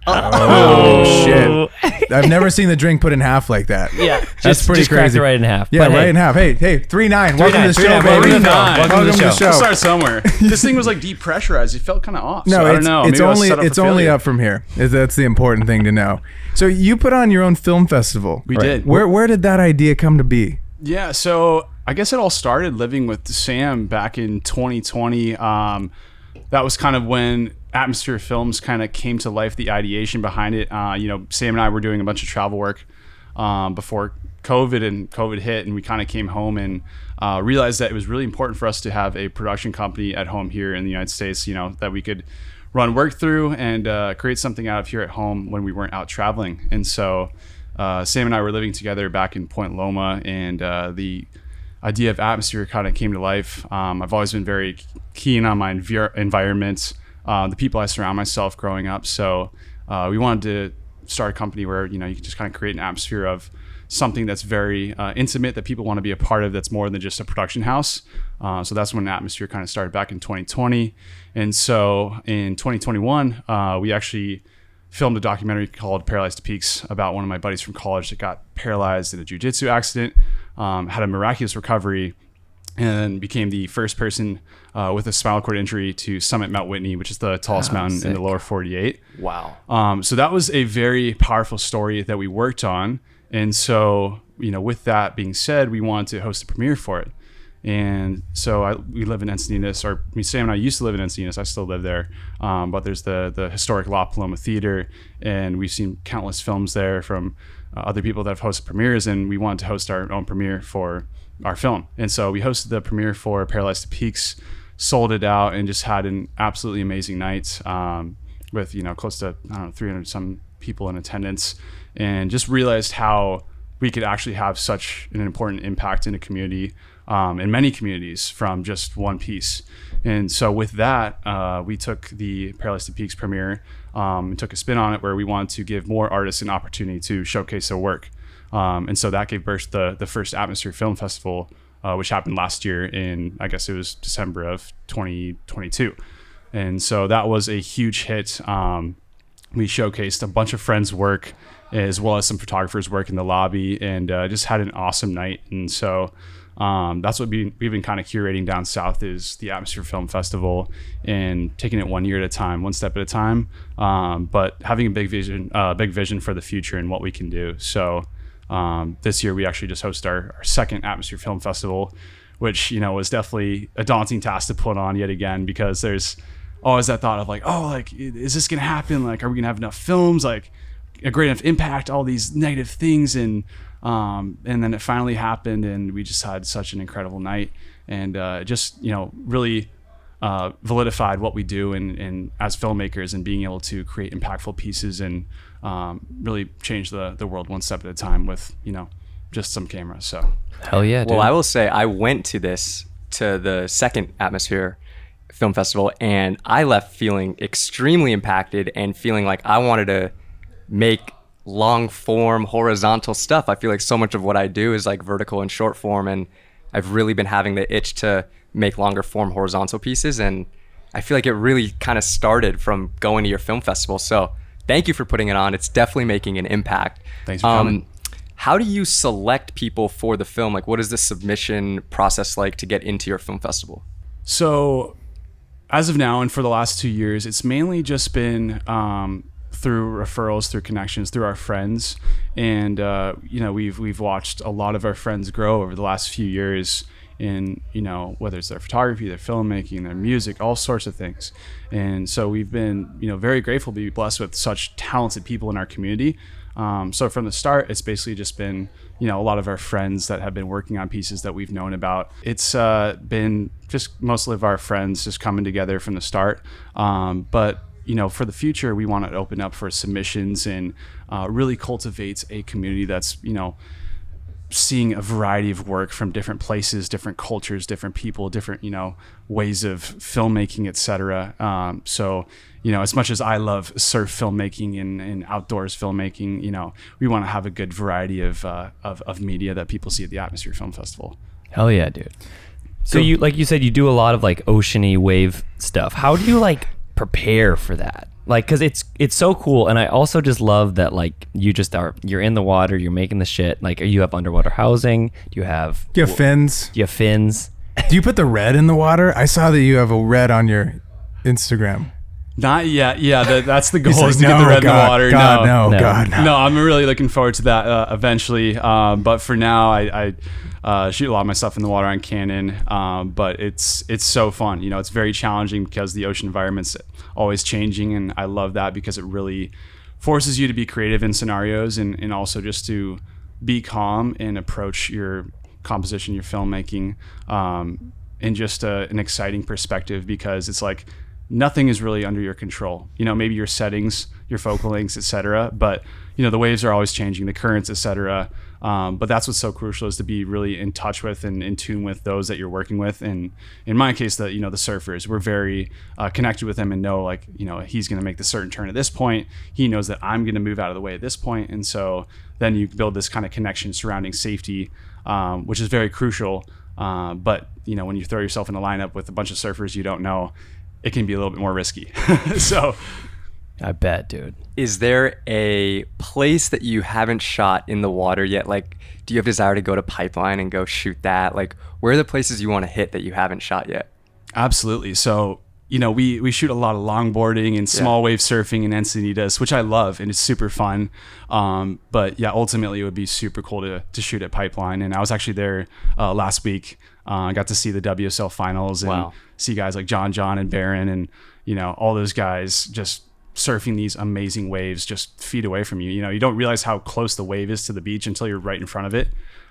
Oh shit! I've never seen the drink put in half like that. Yeah. That's just, pretty just cracked crazy. it right in half. Yeah, But right hey, in half. Hey, hey, three nine. Welcome nine, to the three show, nine, baby. welcome to the show. Welcome to the show. Let's start somewhere. this thing was like depressurized. It felt kind of off. No, so I it's, don't know. it's Maybe I only up it's only up from here. Is that's the important thing to know. So you put on your own film festival. We did. Where where did that idea come to be? Yeah, so I guess it all started living with Sam back in 2020. Um, that was kind of when Atmosphere Films kind of came to life, the ideation behind it. Uh, you know, Sam and I were doing a bunch of travel work um, before COVID and COVID hit, and we kind of came home and uh, realized that it was really important for us to have a production company at home here in the United States. You know that we could run work through and uh, create something out of here at home when we weren't out traveling. And so uh, Sam and I were living together back in Point Loma, and uh, the idea of atmosphere kind of came to life. Um, I've always been very keen on my envir- environment, uh, the people I surround myself growing up. So uh, we wanted to start a company where you know you can just kind of create an atmosphere of something that's very uh, intimate that people want to be a part of that's more than just a production house uh, so that's when the atmosphere kind of started back in 2020 and so in 2021 uh, we actually filmed a documentary called paralyzed to peaks about one of my buddies from college that got paralyzed in a jiu-jitsu accident um, had a miraculous recovery and became the first person uh, with a spinal cord injury to summit Mount Whitney, which is the tallest mountain in the lower 48. Wow. Um, so that was a very powerful story that we worked on. And so, you know, with that being said, we wanted to host a premiere for it. And so I, we live in Encinitas, or me, Sam and I used to live in Encinitas. I still live there, um, but there's the the historic La Paloma Theater, and we've seen countless films there from uh, other people that have hosted premieres, and we wanted to host our own premiere for our film. And so we hosted the premiere for Paralyzed to Peaks, sold it out, and just had an absolutely amazing night um, with you know close to I don't know 300 some people in attendance, and just realized how we could actually have such an important impact in a community, um, in many communities, from just one piece. And so with that, uh, we took the Paralyzed to Peaks premiere um, and took a spin on it where we wanted to give more artists an opportunity to showcase their work. Um, and so that gave birth to the, the first Atmosphere Film Festival, uh, which happened last year in, I guess it was December of 2022. And so that was a huge hit. Um, we showcased a bunch of friends' work as well as some photographers' work in the lobby and uh, just had an awesome night. And so um, that's what we, we've been kind of curating down south is the Atmosphere Film Festival and taking it one year at a time, one step at a time, um, but having a big vision, uh, big vision for the future and what we can do. So um, this year we actually just hosted our, our second Atmosphere Film Festival, which you know was definitely a daunting task to put on yet again because there's always that thought of like, oh, like is this gonna happen? Like, are we gonna have enough films? Like, a great enough impact? All these negative things, and um, and then it finally happened, and we just had such an incredible night, and uh, just you know really uh, validified what we do and, and as filmmakers and being able to create impactful pieces and um, really change the the world one step at a time with you know just some cameras. So Hell yeah, dude. Well, I will say I went to this to the second Atmosphere Film Festival, and I left feeling extremely impacted and feeling like I wanted to make long form horizontal stuff. I feel like so much of what I do is like vertical and short form, and I've really been having the itch to make longer form horizontal pieces, and I feel like it really kind of started from going to your film festival. So thank you for putting it on. It's definitely making an impact. Thanks for coming. How do you select people for the film? Like, what is the submission process like to get into your film festival? So, as of now, and for the last two years, it's mainly just been um, through referrals, through connections, through our friends, and uh, you know we've we've watched a lot of our friends grow over the last few years in you know whether it's their photography, their filmmaking, their music, all sorts of things, and so we've been you know very grateful to be blessed with such talented people in our community. Um, so from the start, it's basically just been you know a lot of our friends that have been working on pieces that we've known about. It's uh, been just mostly of our friends just coming together from the start. Um, but you know for the future, we want to open up for submissions and uh, really cultivate a community that's you know seeing a variety of work from different places, different cultures, different people, different you know ways of filmmaking, etc. Um, so you know, as much as I love surf filmmaking and, and outdoors filmmaking, you know, we want to have a good variety of, uh, of of media that people see at the Atmosphere Film Festival. Hell yeah, dude. So you like you said you do a lot of like oceany wave stuff. How do you like prepare for that? Like cuz it's it's so cool and I also just love that like you just are you're in the water, you're making the shit. Like you have underwater housing, do you have Do you have fins? do you have fins? Do you put the red in the water? I saw that you have a red on your Instagram. Not yet. Yeah, that, that's the goal He's is like, to get the "No, red in the water. God, no, no, No. God, no. no, I'm really looking forward to that uh, eventually. Um, but for now, I, I uh, shoot a lot of my stuff in the water on Canon. Um, but it's it's so fun. You know, it's very challenging because the ocean environment's always changing, and I love that because it really forces you to be creative in scenarios and, and also just to be calm and approach your composition, your filmmaking, um, in just a, an exciting perspective because it's like nothing is really under your control. You know, maybe your settings, your focal lengths, etc. But you know, the waves are always changing, the currents, etc. Um, but that's what's so crucial is to be really in touch with and in tune with those that you're working with. And in my case, the you know the surfers, we're very uh, connected with them and know like you know he's going to make the certain turn at this point. He knows that I'm going to move out of the way at this point, and so then you build this kind of connection surrounding safety, um, which is very crucial. Uh, but you know when you throw yourself in a lineup with a bunch of surfers you don't know, it can be a little bit more risky. so I bet, dude. Is there a place that you haven't shot in the water yet? Like, do you have desire to go to Pipeline and go shoot that? Like, where are the places you want to hit that you haven't shot yet? Absolutely. So, you know, we, we shoot a lot of longboarding and small wave surfing in Encinitas, which I love and it's super fun. Um, but yeah, ultimately it would be super cool to, to shoot at Pipeline. And I was actually there uh, last week. Uh, I got to see the WSL finals and Wow. see guys like John John and Barron and, you know, all those guys just surfing these amazing waves just feet away from you. You know, you don't realize how close the wave is to the beach until you're right in front of it.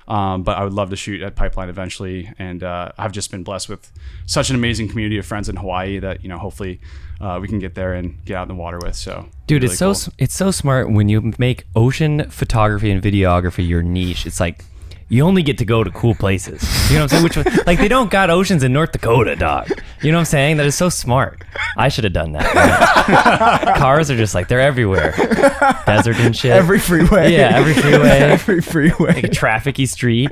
Um, but I would love to shoot at Pipeline eventually, and uh, I've just been blessed with such an amazing community of friends in Hawaii that you know hopefully uh, we can get there and get out in the water with. So, Dude, really it's so cool. s it's so smart when you make ocean photography and videography your niche. It's like you only get to go to cool places. You know what I'm saying? Which one- like they don't got oceans in North Dakota, dog. You know what I'm saying? That is so smart. I should have done that. Cars are just like they're everywhere. Desert and shit. Every freeway. Yeah, every freeway. every freeway. like a trafficy street.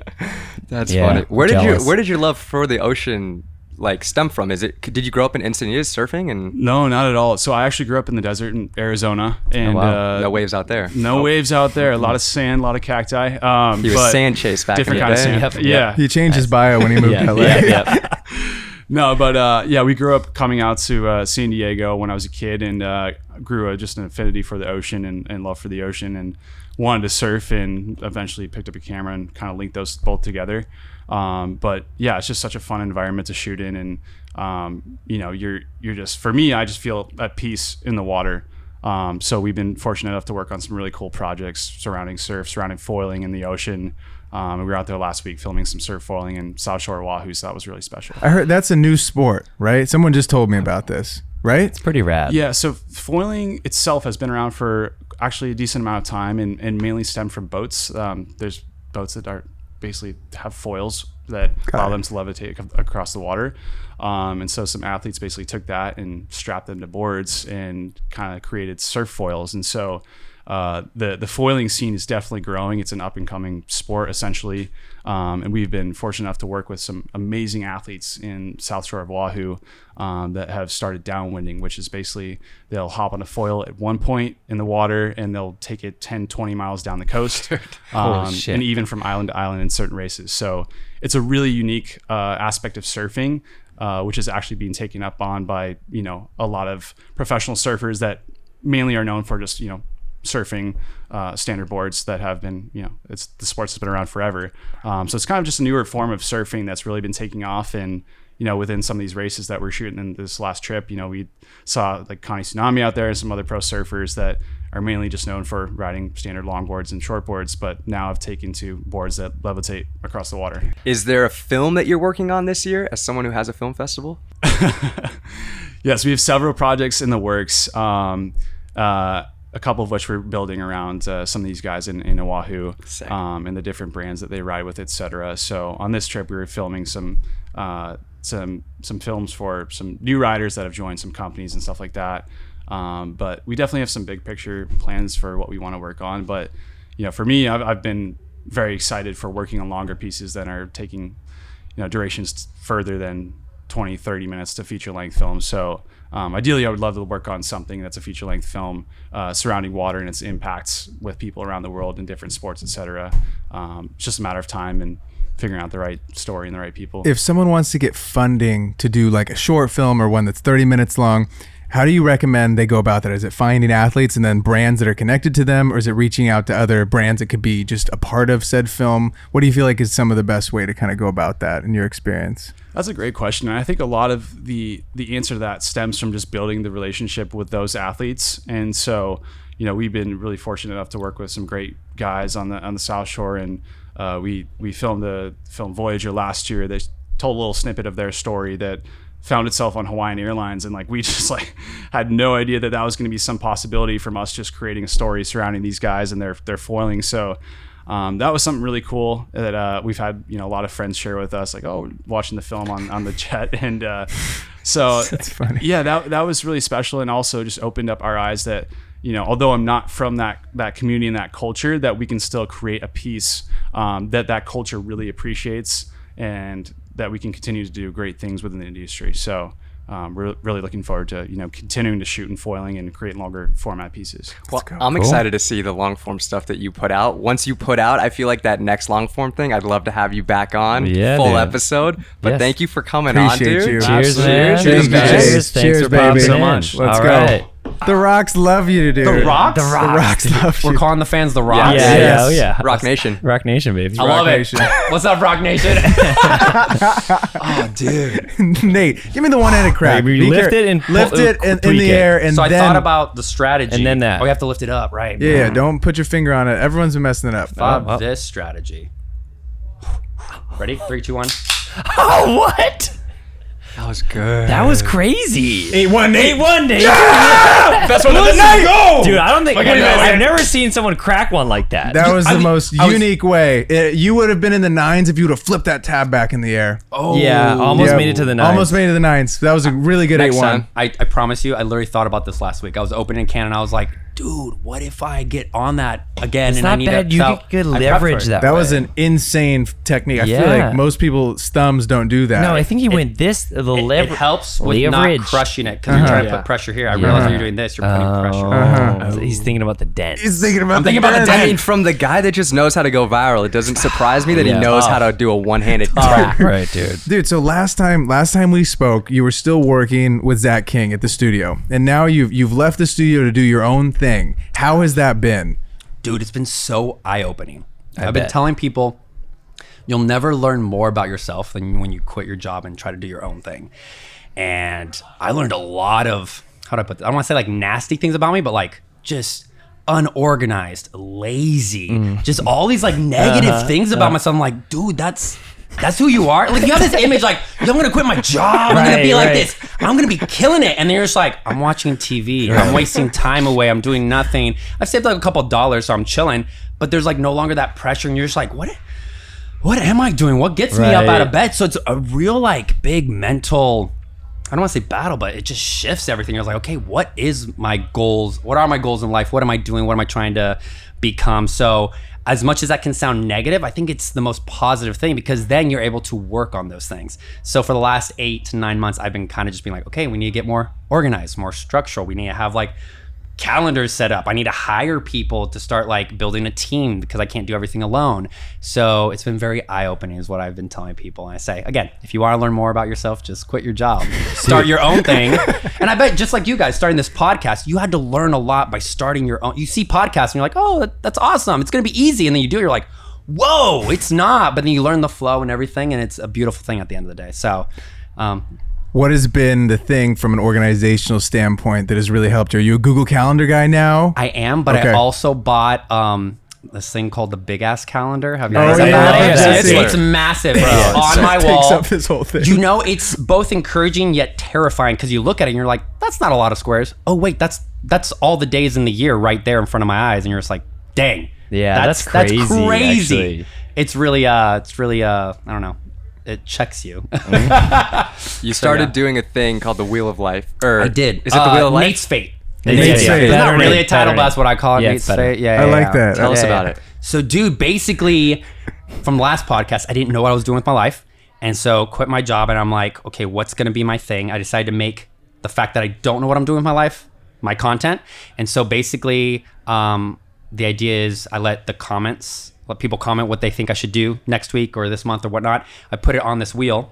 That's Yeah, funny. Where did jealous. you Where did your love for the ocean like stem from? Is it? Did you grow up in Encinitas surfing and no, not at all. So I actually grew up in the desert in Arizona, and wow. uh, no waves out there? no waves out there. A lot of sand, a lot of cacti. Um, He was but sand chase back in different the kind of sand. Yep, Yeah. He changed his bio when he moved Yeah, to LA. yeah, yeah. No, but uh, yeah, we grew up coming out to uh, San Diego when I was a kid, and uh, grew uh, just an affinity for the ocean and, and love for the ocean, and wanted to surf, and eventually picked up a camera and kind of linked those both together. Um, but yeah, it's just such a fun environment to shoot in, and um, you know, you're you're just for me, I just feel at peace in the water. Um, so we've been fortunate enough to work on some really cool projects surrounding surf, surrounding foiling in the ocean. Um, and we were out there last week filming some surf foiling in South Shore Oahu, so that was really special. I heard that's a new sport, right? Someone just told me about this, right? It's pretty rad. Yeah, so foiling itself has been around for actually a decent amount of time and, and mainly stemmed from boats. Um, there's boats that are basically have foils that allow them to levitate ac- across the water. Um, and so some athletes basically took that and strapped them to boards and kind of created surf foils. And so uh, the the foiling scene is definitely growing. It's an up and coming sport essentially, um, and we've been fortunate enough to work with some amazing athletes in South Shore of Oahu um, that have started downwinding, which is basically they'll hop on a foil at one point in the water and they'll take it 10, 20 miles down the coast, um, and even from island to island in certain races. So it's a really unique uh, aspect of surfing. Uh, which is actually being taken up on by you know a lot of professional surfers that mainly are known for just you know surfing uh, standard boards that have been, you know, it's the sports has been around forever. Um, so it's kind of just a newer form of surfing that's really been taking off. And, you know, within some of these races that we're shooting in this last trip, you know, we saw like Connie Tsunami out there and some other pro surfers that are mainly just known for riding standard longboards and shortboards, but now have taken to boards that levitate across the water. Is there a film that you're working on this year as someone who has a film festival? Yes, we have several projects in the works. Um, uh, a couple of which we're building around uh, some of these guys in, in Oahu um, and the different brands that they ride with, etc. So on this trip, we were filming some uh, some some films for some new riders that have joined some companies and stuff like that. Um, but we definitely have some big picture plans for what we want to work on. But you know, for me, I've, I've been very excited for working on longer pieces that are taking you know durations further than 20 30 minutes to feature length films so um, ideally i would love to work on something that's a feature length film uh, surrounding water and its impacts with people around the world in different sports etc um, it's just a matter of time and figuring out the right story and the right people. If someone wants to get funding to do like a short film or one that's 30 minutes long, how do you recommend they go about that? Is it finding athletes and then brands that are connected to them, or is it reaching out to other brands that could be just a part of said film? What do you feel like is some of the best way to kind of go about that in your experience? That's a great question. And I think a lot of the the answer to that stems from just building the relationship with those athletes. And so, you know, we've been really fortunate enough to work with some great guys on the on the South Shore, and uh, we we filmed the film Voyager last year. They told a little snippet of their story that found itself on Hawaiian Airlines, and like we just like had no idea that that was going to be some possibility from us just creating a story surrounding these guys and their their foiling. So. Um, that was something really cool that uh, we've had you know a lot of friends share with us like oh watching the film on, on the jet and uh, so That's funny. yeah that, that was really special and also just opened up our eyes that you know although i'm not from that that community and that culture that we can still create a piece um, that that culture really appreciates and that we can continue to do great things within the industry so um, we're really looking forward to you know continuing to shoot and foiling and create longer format pieces Well, I'm excited to see the long form stuff that you put out. Once you put out, I feel like that next long form thing, I'd love to have you back on Yeah, full dude. episode. But Yes. thank you for coming Appreciate on, dude. you. Cheers, man. Cheers, Thank you, guys. Cheers. Thanks Cheers, for popping baby. in. Let's All go. right. The uh, Rocks love you, dude. The Rocks? The Rocks love you. We're calling the fans the Rocks. Yeah, Yes. yeah, oh yeah. Rock Nation. Rock Nation, baby. I love Rock it. What's up, Rock Nation? Oh, dude. Nate, give me the one-handed crack. We lift care- it and lift it in, in the it. air, and then. so I then thought about the strategy. And then that. Oh, we have to lift it up, right? yeah, yeah, don't put your finger on it. Everyone's been messing it up. Of Oh. this strategy. Ready? Three, two, one. Oh, what? That was good. That was crazy. Eight one, Eight one, Nate. Best one of the night. Go, Dude, I don't think Look at this. I've never seen someone crack one like that. That was I the mean, most I was- unique way. It- you would have been in the nines if you would have flipped that tab back in the air. Oh, yeah, almost Yeah, made it to the nine. Almost made it to the nines. That was a really good Next eight one. time. I, I promise you, I literally thought about this last week. I was opening can and I was like, dude, what if I get on that again? It's and I not need bad. To, You so could leverage for it. that. That was an insane technique. I feel like most people's thumbs don't do that. No, I think he went this. The It, lever- it helps with leverage. not crushing it because you're trying to Yeah. put uh-huh. pressure here. I realize when you're doing this, you're putting pressure. Oh, uh-huh. he's thinking about the dent. He's thinking about I'm the thinking about the dent. I mean, from the guy that just knows how to go viral, it doesn't surprise me that Yeah. he knows Oh. how to do a one-handed tap. right, dude. Dude, so last time last time we spoke, you were still working with Zach King at the studio. And now you've you've left the studio to do your own thing. How has that been? Dude, it's been so eye opening. I've been telling people you'll never learn more about yourself than when you quit your job and try to do your own thing. And I learned a lot of, how do I put this? I don't want to say like nasty things about me, but like just unorganized, lazy, Mm. just all these like negative Uh-huh. things about myself. I'm like, dude, that's. That's who you are. Like you have this image, like I'm gonna quit my job. I'm gonna be Right, like right. this. I'm gonna be killing it. And then you're just like, I'm watching TV. I'm wasting time away. I'm doing nothing. I've saved like a couple of dollars, so I'm chilling. But there's like no longer that pressure, and you're just like, what? What am I doing? What gets me up out of bed? So it's a real like big mental. I don't want to say battle, but it just shifts everything. You're like, okay, what is my goals? What are my goals in life? What am I doing? What am I trying to become? So as much as that can sound negative, I think it's the most positive thing because then you're able to work on those things. So for the last eight to nine months, I've been kind of just being like, okay, we need to get more organized, more structural. We need to have like calendars set up. I need to hire people to start like building a team because I can't do everything alone. So it's been very eye opening, is what I've been telling people. And I say, again, if you want to learn more about yourself, just quit your job, start your own thing. And I bet just like you guys starting this podcast, you had to learn a lot by starting your own. You see podcasts and you're like, oh, that- that's awesome. It's going to be easy. And then you do it, you're like, whoa, it's not. But then you learn the flow and everything. And it's a beautiful thing at the end of the day. So, um, What has been the thing from an organizational standpoint that has really helped you? Are you a Google Calendar guy now? I am, but Okay. I also bought um this thing called the Big Ass Calendar. Have you Oh, heard of yeah, that? yeah, It's, yeah, it's, yeah. it's massive, bro. on my Takes wall. up this whole thing. You know, it's both encouraging yet terrifying because you look at it and you're like, "That's not a lot of squares." Oh wait, that's that's all the days in the year right there in front of my eyes, and you're just like, "Dang, Yeah, that's That's crazy, crazy. It's really, uh, it's really, uh, I don't know, it checks you. You started yeah. doing a thing called the Wheel of Life. Or I did. Is it the Uh, Wheel of Life? Nate's Fate. Nate's Fate. It's not really a title, but that's what I call it. Yeah, Nate's. Fate. Yeah, I like yeah. that. Tell us about yeah. it. So, dude, basically, from the last podcast, I didn't know what I was doing with my life, and so quit my job, and I'm like, okay, what's gonna be my thing? I decided to make the fact that I don't know what I'm doing with my life my content, and so basically, um, the idea is I let the comments, let people comment what they think I should do next week or this month or whatnot. I put it on this wheel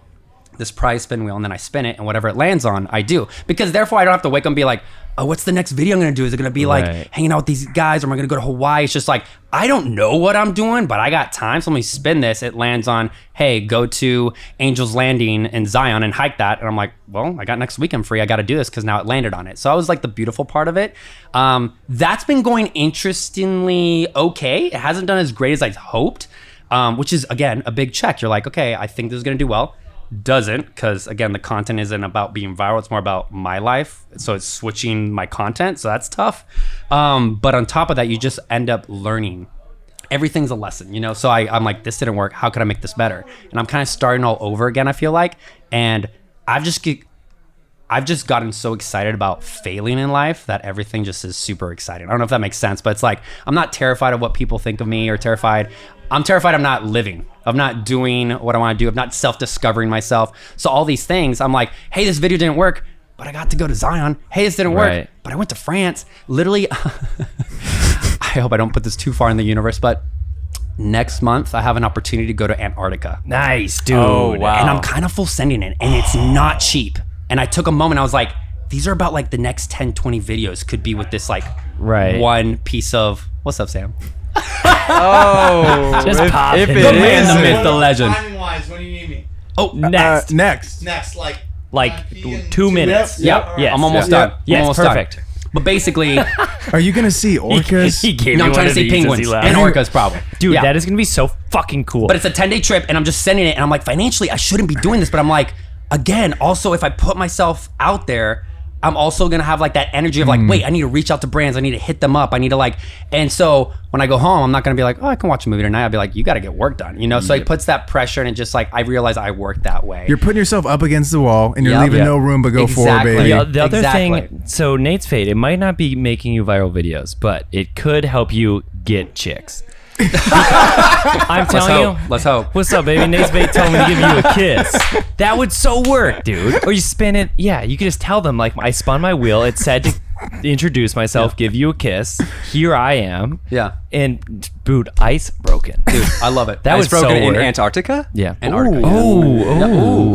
this prize spin wheel and then I spin it and whatever it lands on, I do. Because therefore I don't have to wake up and be like, oh, what's the next video I'm gonna do? Is it gonna be like Right. hanging out with these guys or am I gonna go to Hawaii? It's just like, I don't know what I'm doing, but I got time. So let me spin this. It lands on, hey, go to Angel's Landing in Zion and hike that. And I'm like, well, I got next weekend free. I got to do this because now it landed on it. So I was like the beautiful part of it. Um, that's been going interestingly okay. It hasn't done as great as I hoped, um, which is, again, a big check. You're like, okay, I think this is going to do well doesn't because again the content isn't about being viral it's more about my life so it's switching my content so that's tough um, but on top of that you just end up learning everything's a lesson you know so I, i'm like this didn't work how could i make this better and i'm kind of starting all over again i feel like and i've just get, I've just gotten so excited about failing in life that everything just is super exciting. I don't know if that makes sense, but it's like I'm not terrified of what people think of me or terrified. I'm terrified I'm not living. I'm not doing what I want to do. I'm not self-discovering myself. So all these things, I'm like, hey, this video didn't work, but I got to go to Zion. Hey, this didn't work, Right. but I went to France. Literally, I hope I don't put this too far in the universe, but next month I have an opportunity to go to Antarctica Nice, oh, dude. Oh, wow. and I'm kind of full sending it, and it's not cheap. And I took a moment, I was like, these are about like the next 10, 20 videos could be with this like Right. one piece of what's up, Sam? Oh, Just pop if it it The man, the is- myth, the legend. Timing wise, when do you need me? Oh, Next, Uh, next. Next, like like Ian, two minutes. Yep. Yes. I'm almost Yeah. done. I'm Yes, almost perfect. done. But basically, Are you gonna see orcas? He gave I'm trying to of say these as he penguins laughed. and orcas, probably. Dude, Yeah. that is gonna be so fucking cool. But it's a 10 day trip and I'm just sending it and I'm like, financially, I shouldn't be doing this. But I'm like, again, also, if I put myself out there, I'm also gonna have like that energy of like, hmm. wait, I need to reach out to brands. I need to hit them up. I need to like, and so when I go home, I'm not gonna be like, oh, I can watch a movie tonight. I'll be like, you gotta get work done, you know? So it puts that pressure and it just like, I realize I work that way. You're putting yourself up against the wall, and you're Yep. leaving Yep. no room but go forward, Exactly. baby. the, uh, the other Exactly. thing, so Nate's fate, it might not be making you viral videos, but it could help you get chicks. I'm Let's telling you. Let's hope. What's up, baby? Nate's bait told me to give you a kiss. That would so work, dude. Or you spin it. Yeah, you could just tell them like I spun my wheel. It said to introduce myself, give you a kiss. Here I am. Yeah. And boot ice broken. Dude, I love it. That Ice would so broken in work. Antarctica? Yeah. Antarctica. yeah. Oh,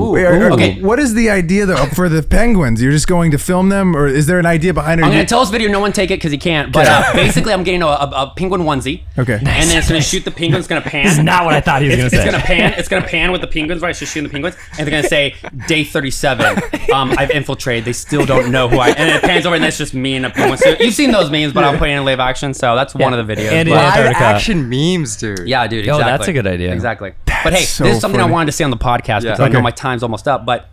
oh. Wait, are- are- Okay. What is the idea though for the penguins? You're just going to film them, or is there an idea behind it? I'm gonna tell this video. No one take it because he can't. But uh, basically, I'm getting a, a, a penguin onesie. Okay. And then it's gonna shoot the penguin. It's gonna pan. This is not what I thought he was gonna it's say. gonna pan. It's gonna pan with the penguins, right? It's just shooting the penguins, and they're gonna say day 37. Um, I've infiltrated. They still don't know who I. And it pans over, and that's just me in a penguin suit. You've seen those memes, but I'm putting it in live action, so that's one of the videos. And in But- Live Antarctica. action memes, dude. yeah, dude. Oh, Exactly. that's a good idea. Exactly. but hey, so this is something funny. I wanted to say on the podcast because I Okay. know my time's almost up, but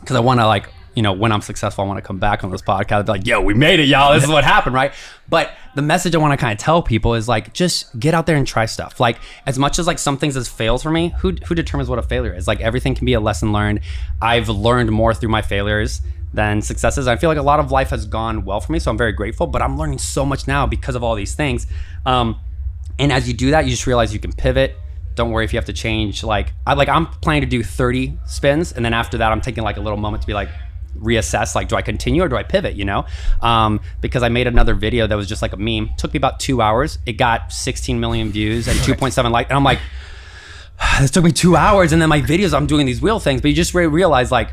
because I want to like, you know, when I'm successful, I want to come back on this podcast. Be like, yo, we made it, y'all. This is what happened, right? But the message I want to kind of tell people is like, just get out there and try stuff. Like, as much as like some things as fails for me, who who determines what a failure is? Like, everything can be a lesson learned. I've learned more through my failures than successes. I feel like a lot of life has gone well for me, so I'm very grateful. But I'm learning so much now because of all these things. Um, and as you do that, you just realize you can pivot. Don't worry if you have to change. Like I like I'm planning to do 30 spins, and then after that, I'm taking like a little moment to be like reassess. Like, do I continue or do I pivot? You know, um, because I made another video that was just like a meme. Took me about two hours. It got 16 million views and 2.7 like, and I'm like, this took me two hours, and then my videos, I'm doing these wheel things. But you just re- realize like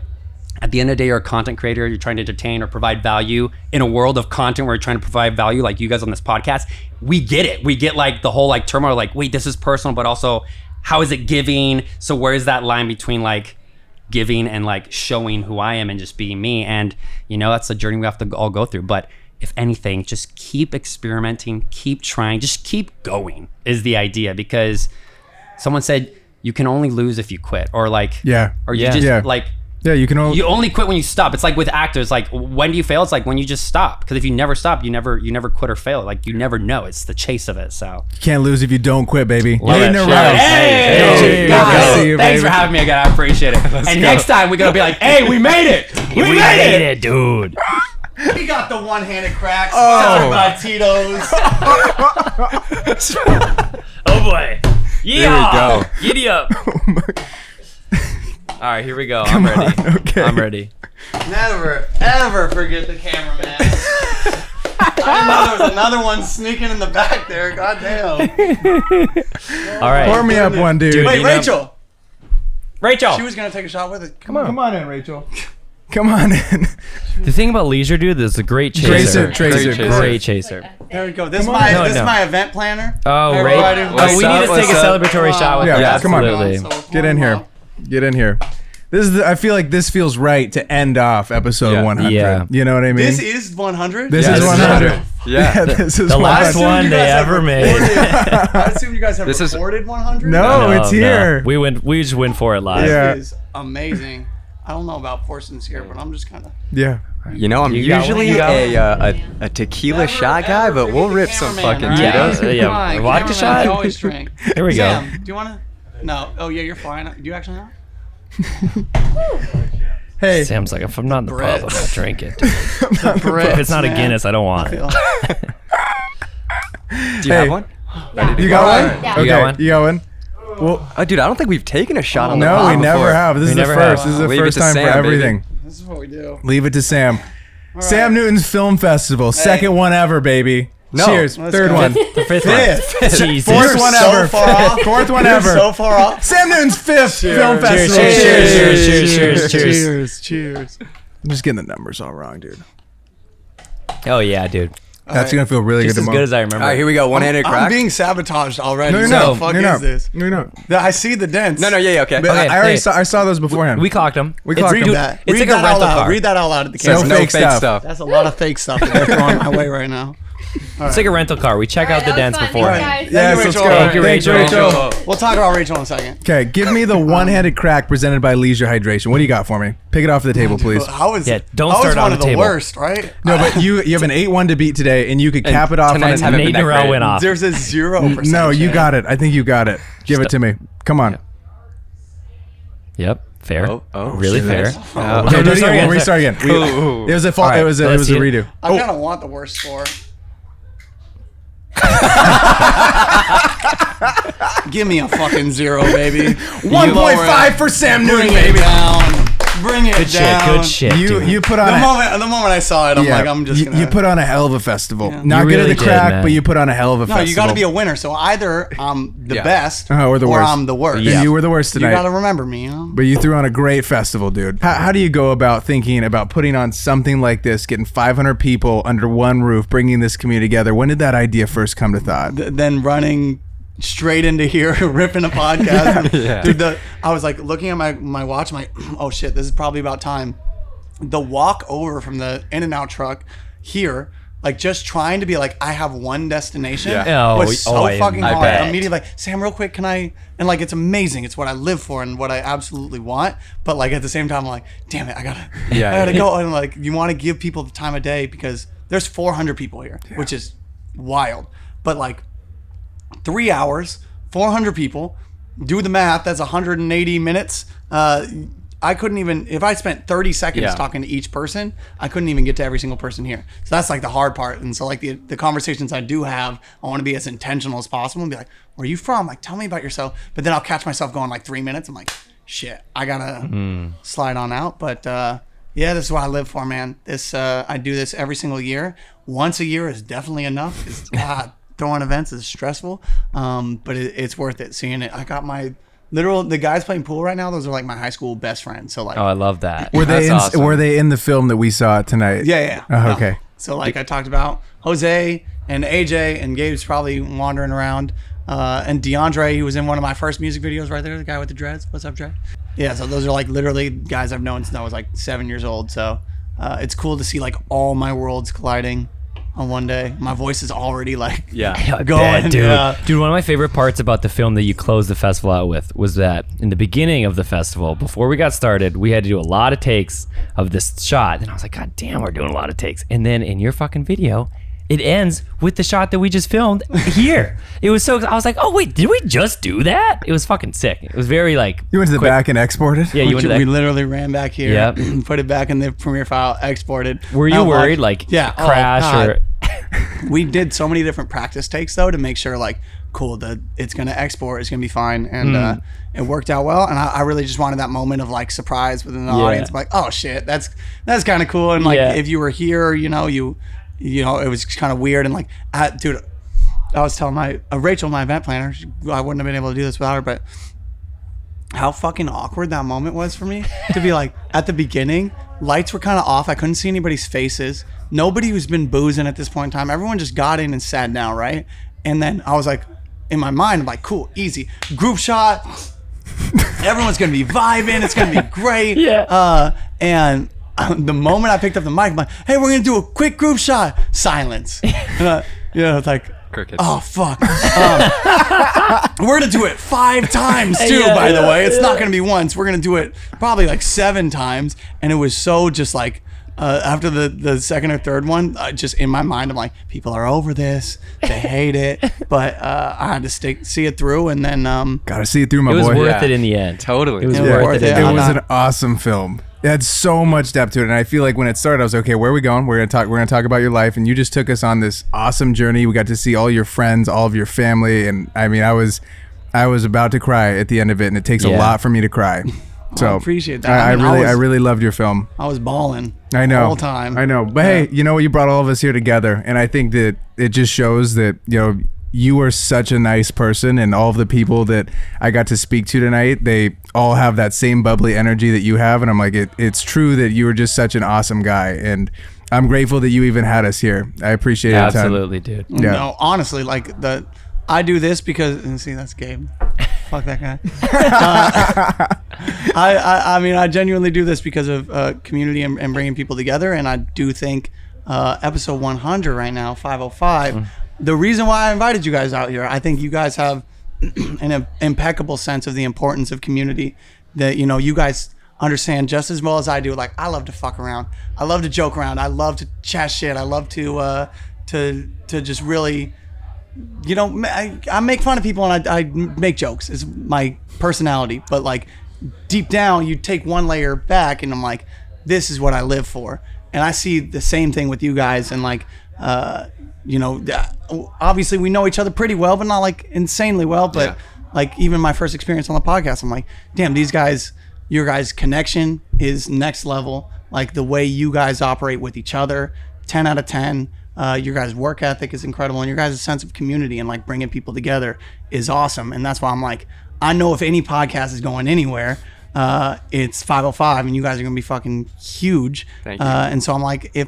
at the end of the day, you're a content creator. You're trying to entertain or provide value in a world of content where you're trying to provide value, like you guys on this podcast. We get it. We get like the whole like turmoil, like, wait, this is personal, but also how is it giving? So where is that line between like giving and like showing who I am and just being me? And you know, that's the journey we have to all go through. But if anything, just keep experimenting, keep trying, just keep going is the idea because someone said you can only lose if you quit or like Yeah. or you Yeah. just Yeah. like Yeah, you can only. you only quit when you stop. It's like with actors. Like when do you fail? It's like when you just stop. Because if you never stop, you never you never quit or fail. Like you never know. It's the chase of it. So you can't lose if you don't quit, baby. Love Eight in it. a Shout row. hey, Hey, guys, good you, thanks baby. for having me again. I appreciate it. and next time we're gonna be like, hey, we made it. We, We made it. it, dude. We got the one-handed cracks. Oh. by Tito's. Oh boy. Here we go. Giddy up. Oh All right, here we go. I'm ready. okay. I'm ready. Never, ever forget the cameraman. I didn't know there was another one sneaking in the back there. God damn. All right. Pour me up one, dude. Dude, Wait, you know- Rachel. Rachel. She was gonna take a shot with it. Come on, come on in, Rachel. Come on in. the thing about leisure, dude, is a great chaser. Tracer, Tracer, Great chaser. There we go. This is my No, this no. is my event planner. Oh, Hey, Ray. Oh, we need to take What's a up? celebratory shot with Yeah, you. yeah, come on. Absolutely. Get in here. Get in here. This is. The, I feel like this feels right to end off episode Yeah. 100. Yeah. You know what I mean? This is 100. This Yeah, is this is 100. Yeah. this is The 100. last assumed one you they guys have ever made. I assume you guys have This is- recorded 100. No, it's no. here. We went. We just went for it live. Yeah. This is amazing. I don't know about portions here, but I'm just kind of. Yeah. You know, I'm You got one? usually You got a, uh, a a tequila shot guy, but we'll rip some fucking Yeah. Tito's. yeah. Fine, Vodka shot? Always drink. Here we go. Sam, do you want to? No. Oh yeah, you're fine. Do you actually not? Hey. Sam's like, if I'm not in the Bread. pub, I'm not drinking. Brett, If it's not a Guinness, I don't want it. Do you have one? You got one? Yeah. Okay. You got one? You got one? Well, Oh, dude, I don't think we've taken a shot on the no, pod we never before. have. This We is the never first. have. This is the Leave it first to time for Sam, baby. everything. This is what we do. Leave it to Sam. Sam Newton's Film Festival, second one ever, baby. No. Cheers. Let's Third go. one. The fifth one. Jesus. Fourth one so ever. far off. Fourth one You're ever. so far off. Sam Newton's fifth film festival. cheers, cheers, cheers, cheers, cheers, cheers. cheers, cheers. I'm just getting the numbers all wrong, dude. Oh yeah, dude. That's gonna feel really Just good as tomorrow. good as I remember. All right, here we go. One-handed crack. I'm being sabotaged already. no, you're What not. the fuck you're is not. this? You're not. I see the dents. no, no, yeah, yeah, okay. But Okay, I already hey. saw. I saw those beforehand. we clocked them. We clocked Read them. dude, that. It's Read like that a out loud. car. Read that out loud at the No camera. no fake fake, stuff. stuff. That's a lot of fake stuff that they're throwing my way right now. It's like a rental car. We check All out the that dents was fun. beforehand. Thanks, guys. Yes, Thank you, let's Rachel. go. Thank you, Thanks, Rachel. We'll talk about Rachel in a second. Okay, give me the one-handed crack presented by Leisure Hydration. What do you got for me? Pick it off the table, please. I was, Yeah, don't I was start one on of the the table. worst, right? No, but you you have an eight-one to beat today, and you could cap it off on tonight's a haven't Nate been that Norell great. went off. There's a zero percent. No, you got it. I think you got it. Give it to me. Come on. Yep. Fair. Oh, oh, really shit. fair. Uh, Okay, do it let's again. start We'll again. restart again. We- Ooh. It was a fault. All right, it was a, it let's was a see it. redo. I kind of want the worst score. Give me a fucking zero, baby. One point five for Sam Newton, Bring baby. down. Bring it Good shit. down. Good shit. You dude. you put on The a, moment, the moment I saw it, I'm yeah, like, I'm just you, gonna. you put on a hell of a festival. Yeah. Not You good really at the did, crack, man. but you put on a hell of a no, festival. you got to be a winner. So either I'm the Yeah. best, Uh, or the worst. I'm the worst. And you were the worst tonight. You got to remember me. You know? But you threw on a great festival, dude. How, how do you go about thinking about putting on something like this, getting 500 people under one roof, bringing this community together? When did that idea first come to thought? Th- then running straight into here, ripping a podcast. Yeah. Dude, the, I was like looking at my, my watch. I'm like, oh shit, this is probably about time. The walk over from the In-N-Out truck here, like just trying to be like, I have one destination, Yeah. Oh, was oh, so oh, I- fucking I hard. bet. I'm immediately like, Sam, real quick, can I? And like, it's amazing. It's what I live for and what I absolutely want. But like at the same time, I'm like, damn it, I gotta, Yeah, I gotta yeah. go. And like, you want to give people the time of day because there's 400 people here, which is wild. But like, three hours, 400 people. Do the math. That's 180 minutes. Uh, I couldn't even if I spent 30 seconds Yeah. talking to each person, I couldn't even get to every single person here. So that's like the hard part. And so like the the conversations I do have, I want to be as intentional as possible and be like, "Where are you from? Like, tell me about yourself." But then I'll catch myself going like three minutes. I'm like, "Shit, I gotta slide on out." But uh, yeah, this is what I live for, man. This uh, I do this every single year. Once a year is definitely enough. God, throwing events is stressful, um, but it, it's worth it. Seeing it, I got my literal the guys playing pool right now. Those are like my high school best friends. So like, Oh, I love that. Were they in, awesome. were they in the film that we saw tonight? yeah, yeah. Oh, No. okay. So like I talked about Jose and AJ and Gabe's probably wandering around. Uh, and DeAndre, he was in one of my first music videos right there, the guy with the dreads. What's up, Dre? Yeah, so those are like literally guys I've known since I was like seven years old. So uh, it's cool to see like all my worlds colliding on one day. My voice is already like Yeah. I going, bet, dude. yeah. Dude, one of my favorite parts about the film that you closed the festival out with was that in the beginning of the festival, before we got started, we had to do a lot of takes of this shot. And I was like, God damn, we're doing a lot of takes. And then in your fucking video, it ends with the shot that we just filmed here. it was so I was like, oh wait, did we just do that? It was fucking sick. It was very like You went to the quick. back and exported? Yeah, you went to we literally ran back here, Yep. and put it back in the Premiere file, exported. Were you Now watch- worried like yeah, oh, crash God. or we did so many different practice takes though to make sure like cool that it's gonna export it's gonna be fine and uh, Hmm. it worked out well and I, I really just wanted that moment of like surprise within the audience like oh shit that's that's kind of cool and like Yeah. if you were here you know you you know it was kind of weird and like I, dude I was telling my uh, Rachel my event planner she- I wouldn't have been able to do this without her but how fucking awkward that moment was for me to be like at the beginning lights were kind of off i couldn't see anybody's faces nobody who's been boozing at this point in time everyone just got in and sat down right and then i was like in my mind i'm like cool easy group shot everyone's gonna be vibing it's gonna be great Yeah. uh, and the moment i picked up the mic i'm like hey we're gonna do a quick group shot silence uh, you know it's like Crickets. Oh fuck! Um, we're gonna do it five times too. Yeah, by the way, it's not gonna be once. We're gonna do it probably like seven times, and it was so just like uh, after the the second or third one, uh, just in my mind, I'm like, people are over this. They hate it, but uh, I had to stick see it through, and then um, Gotta see it through, my boy. It was boy. worth Yeah. it in the end. Totally. It was Yeah, worth worth it. it. It was not- an awesome film. It had so much depth to it, and I feel like when it started, I was okay. Where are we going? We're gonna talk. We're gonna talk about your life, and you just took us on this awesome journey. We got to see all your friends, all of your family, and I mean, I was, I was about to cry at the end of it, and it takes a lot for me to cry. So appreciate that. I, I I mean, I really, I, was- really loved your film. I was bawling. I know. the whole time. I know. But hey, you know what? You brought all of us here together, and I think that it just shows that you know you are such a nice person, and all of the people that I got to speak to tonight, they all have that same bubbly energy that you have, and I'm like, it, it's true that you are just such an awesome guy, and I'm grateful that you even had us here. I appreciate it. a ton. Absolutely, dude. Yeah. No, honestly, like the I do this because and see that's Gabe. Fuck that guy. Uh, I, I I mean I genuinely do this because of uh, community and, and bringing people together, and I do think uh, episode 100 right now, 505. The reason why I invited you guys out here, I think you guys have an impeccable sense of the importance of community. That you know you guys understand just as well as I do. Like I love to fuck around. I love to joke around. I love to chat shit. I love to uh, to to just really you know, I, I make fun of people and I, I make jokes. It's my personality. But like deep down, you take one layer back and I'm like, this is what I live for. And I see the same thing with you guys. And like, uh, you know, obviously we know each other pretty well, but not like insanely well. But Yeah. like even my first experience on the podcast, I'm like, damn, these guys, your guys' connection is next level. Like the way you guys operate with each other, 10 out of 10. Uh, your guys' work ethic is incredible, and your guys' sense of community and like bringing people together is awesome. And that's why I'm like, I know if any podcast is going anywhere, uh, it's 505, and you guys are gonna be fucking huge. Thank you. Uh, and so I'm like, if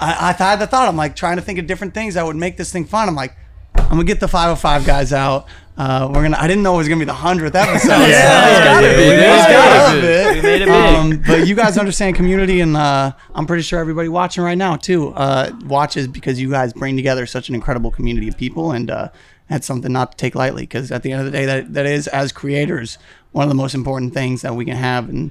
I, I had the thought, I'm like trying to think of different things that would make this thing fun. I'm like, I'm gonna get the 505 guys out. Uh, we're gonna. I didn't know it was gonna be the hundredth episode. yeah, it's gotta be, dude. It's It's gotta gotta be. We made it big. Um, but you guys understand community, and uh, I'm pretty sure everybody watching right now too uh, watches because you guys bring together such an incredible community of people, and uh, that's something not to take lightly. Because at the end of the day, that that is as creators one of the most important things that we can have, and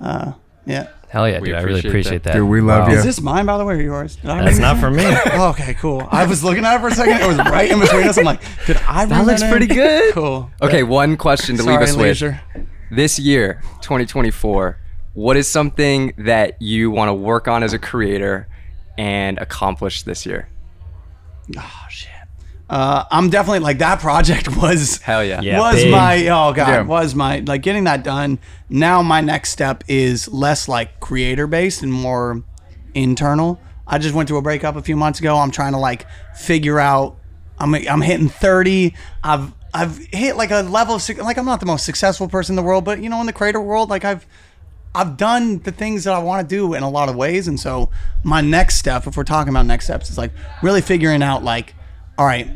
uh, yeah. Hell yeah, We dude. I really appreciate appreciate that. Dude, we love Wow. you. Is this mine, by the way, or yours? Did I That's bring not for in? me. Oh, okay, cool. I was looking at it for a second. It was right in between us. I'm like, did I? bring looks in? pretty good. Cool. Okay, one question to Sorry, leave us Leisure. with. This year, 2024, what is something that you want to work on as a creator and accomplish this year? Oh shit. Uh, I'm definitely like that project was Hell yeah. Yeah, was big. my oh god Yeah. was my like getting that done. Now my next step is less like creator based and more internal. I just went through a breakup a few months ago. I'm trying to like figure out. I'm I'm hitting 30. I've I've hit like a level of like I'm not the most successful person in the world, but you know in the creator world like I've I've done the things that I want to do in a lot of ways, and so my next step, if we're talking about next steps, is like really figuring out like, all right,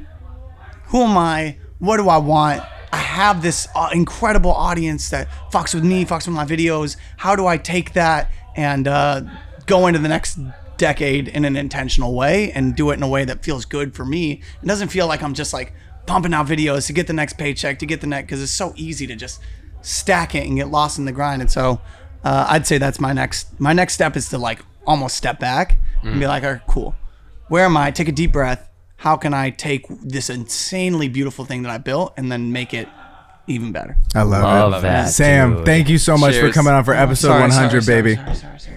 who am I? What do I want? I have this uh, incredible audience that fucks with me, fucks with my videos. How do I take that and uh, go into the next decade in an intentional way and do it in a way that feels good for me? It doesn't feel like I'm just like pumping out videos to get the next paycheck, to get the next, because it's so easy to just stack it and get lost in the grind. And so uh, I'd say that's my next, my next step is to like almost step back and be like, all right, cool. Where am I? Take a deep breath how can I take this insanely beautiful thing that I built and then make it even better? I love, Love it. that, Sam, dude. thank you so much for coming on for episode Sorry, 100, sorry, baby. Sorry, sorry, sorry, sorry.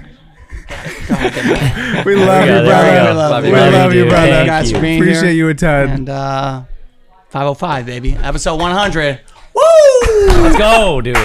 We love you, brother. We love We you. love, Love you, you, brother. dude. Thank you guys for being Appreciate here. you a ton. And uh, 505, baby. Episode 100. Woo! Let's go, dude.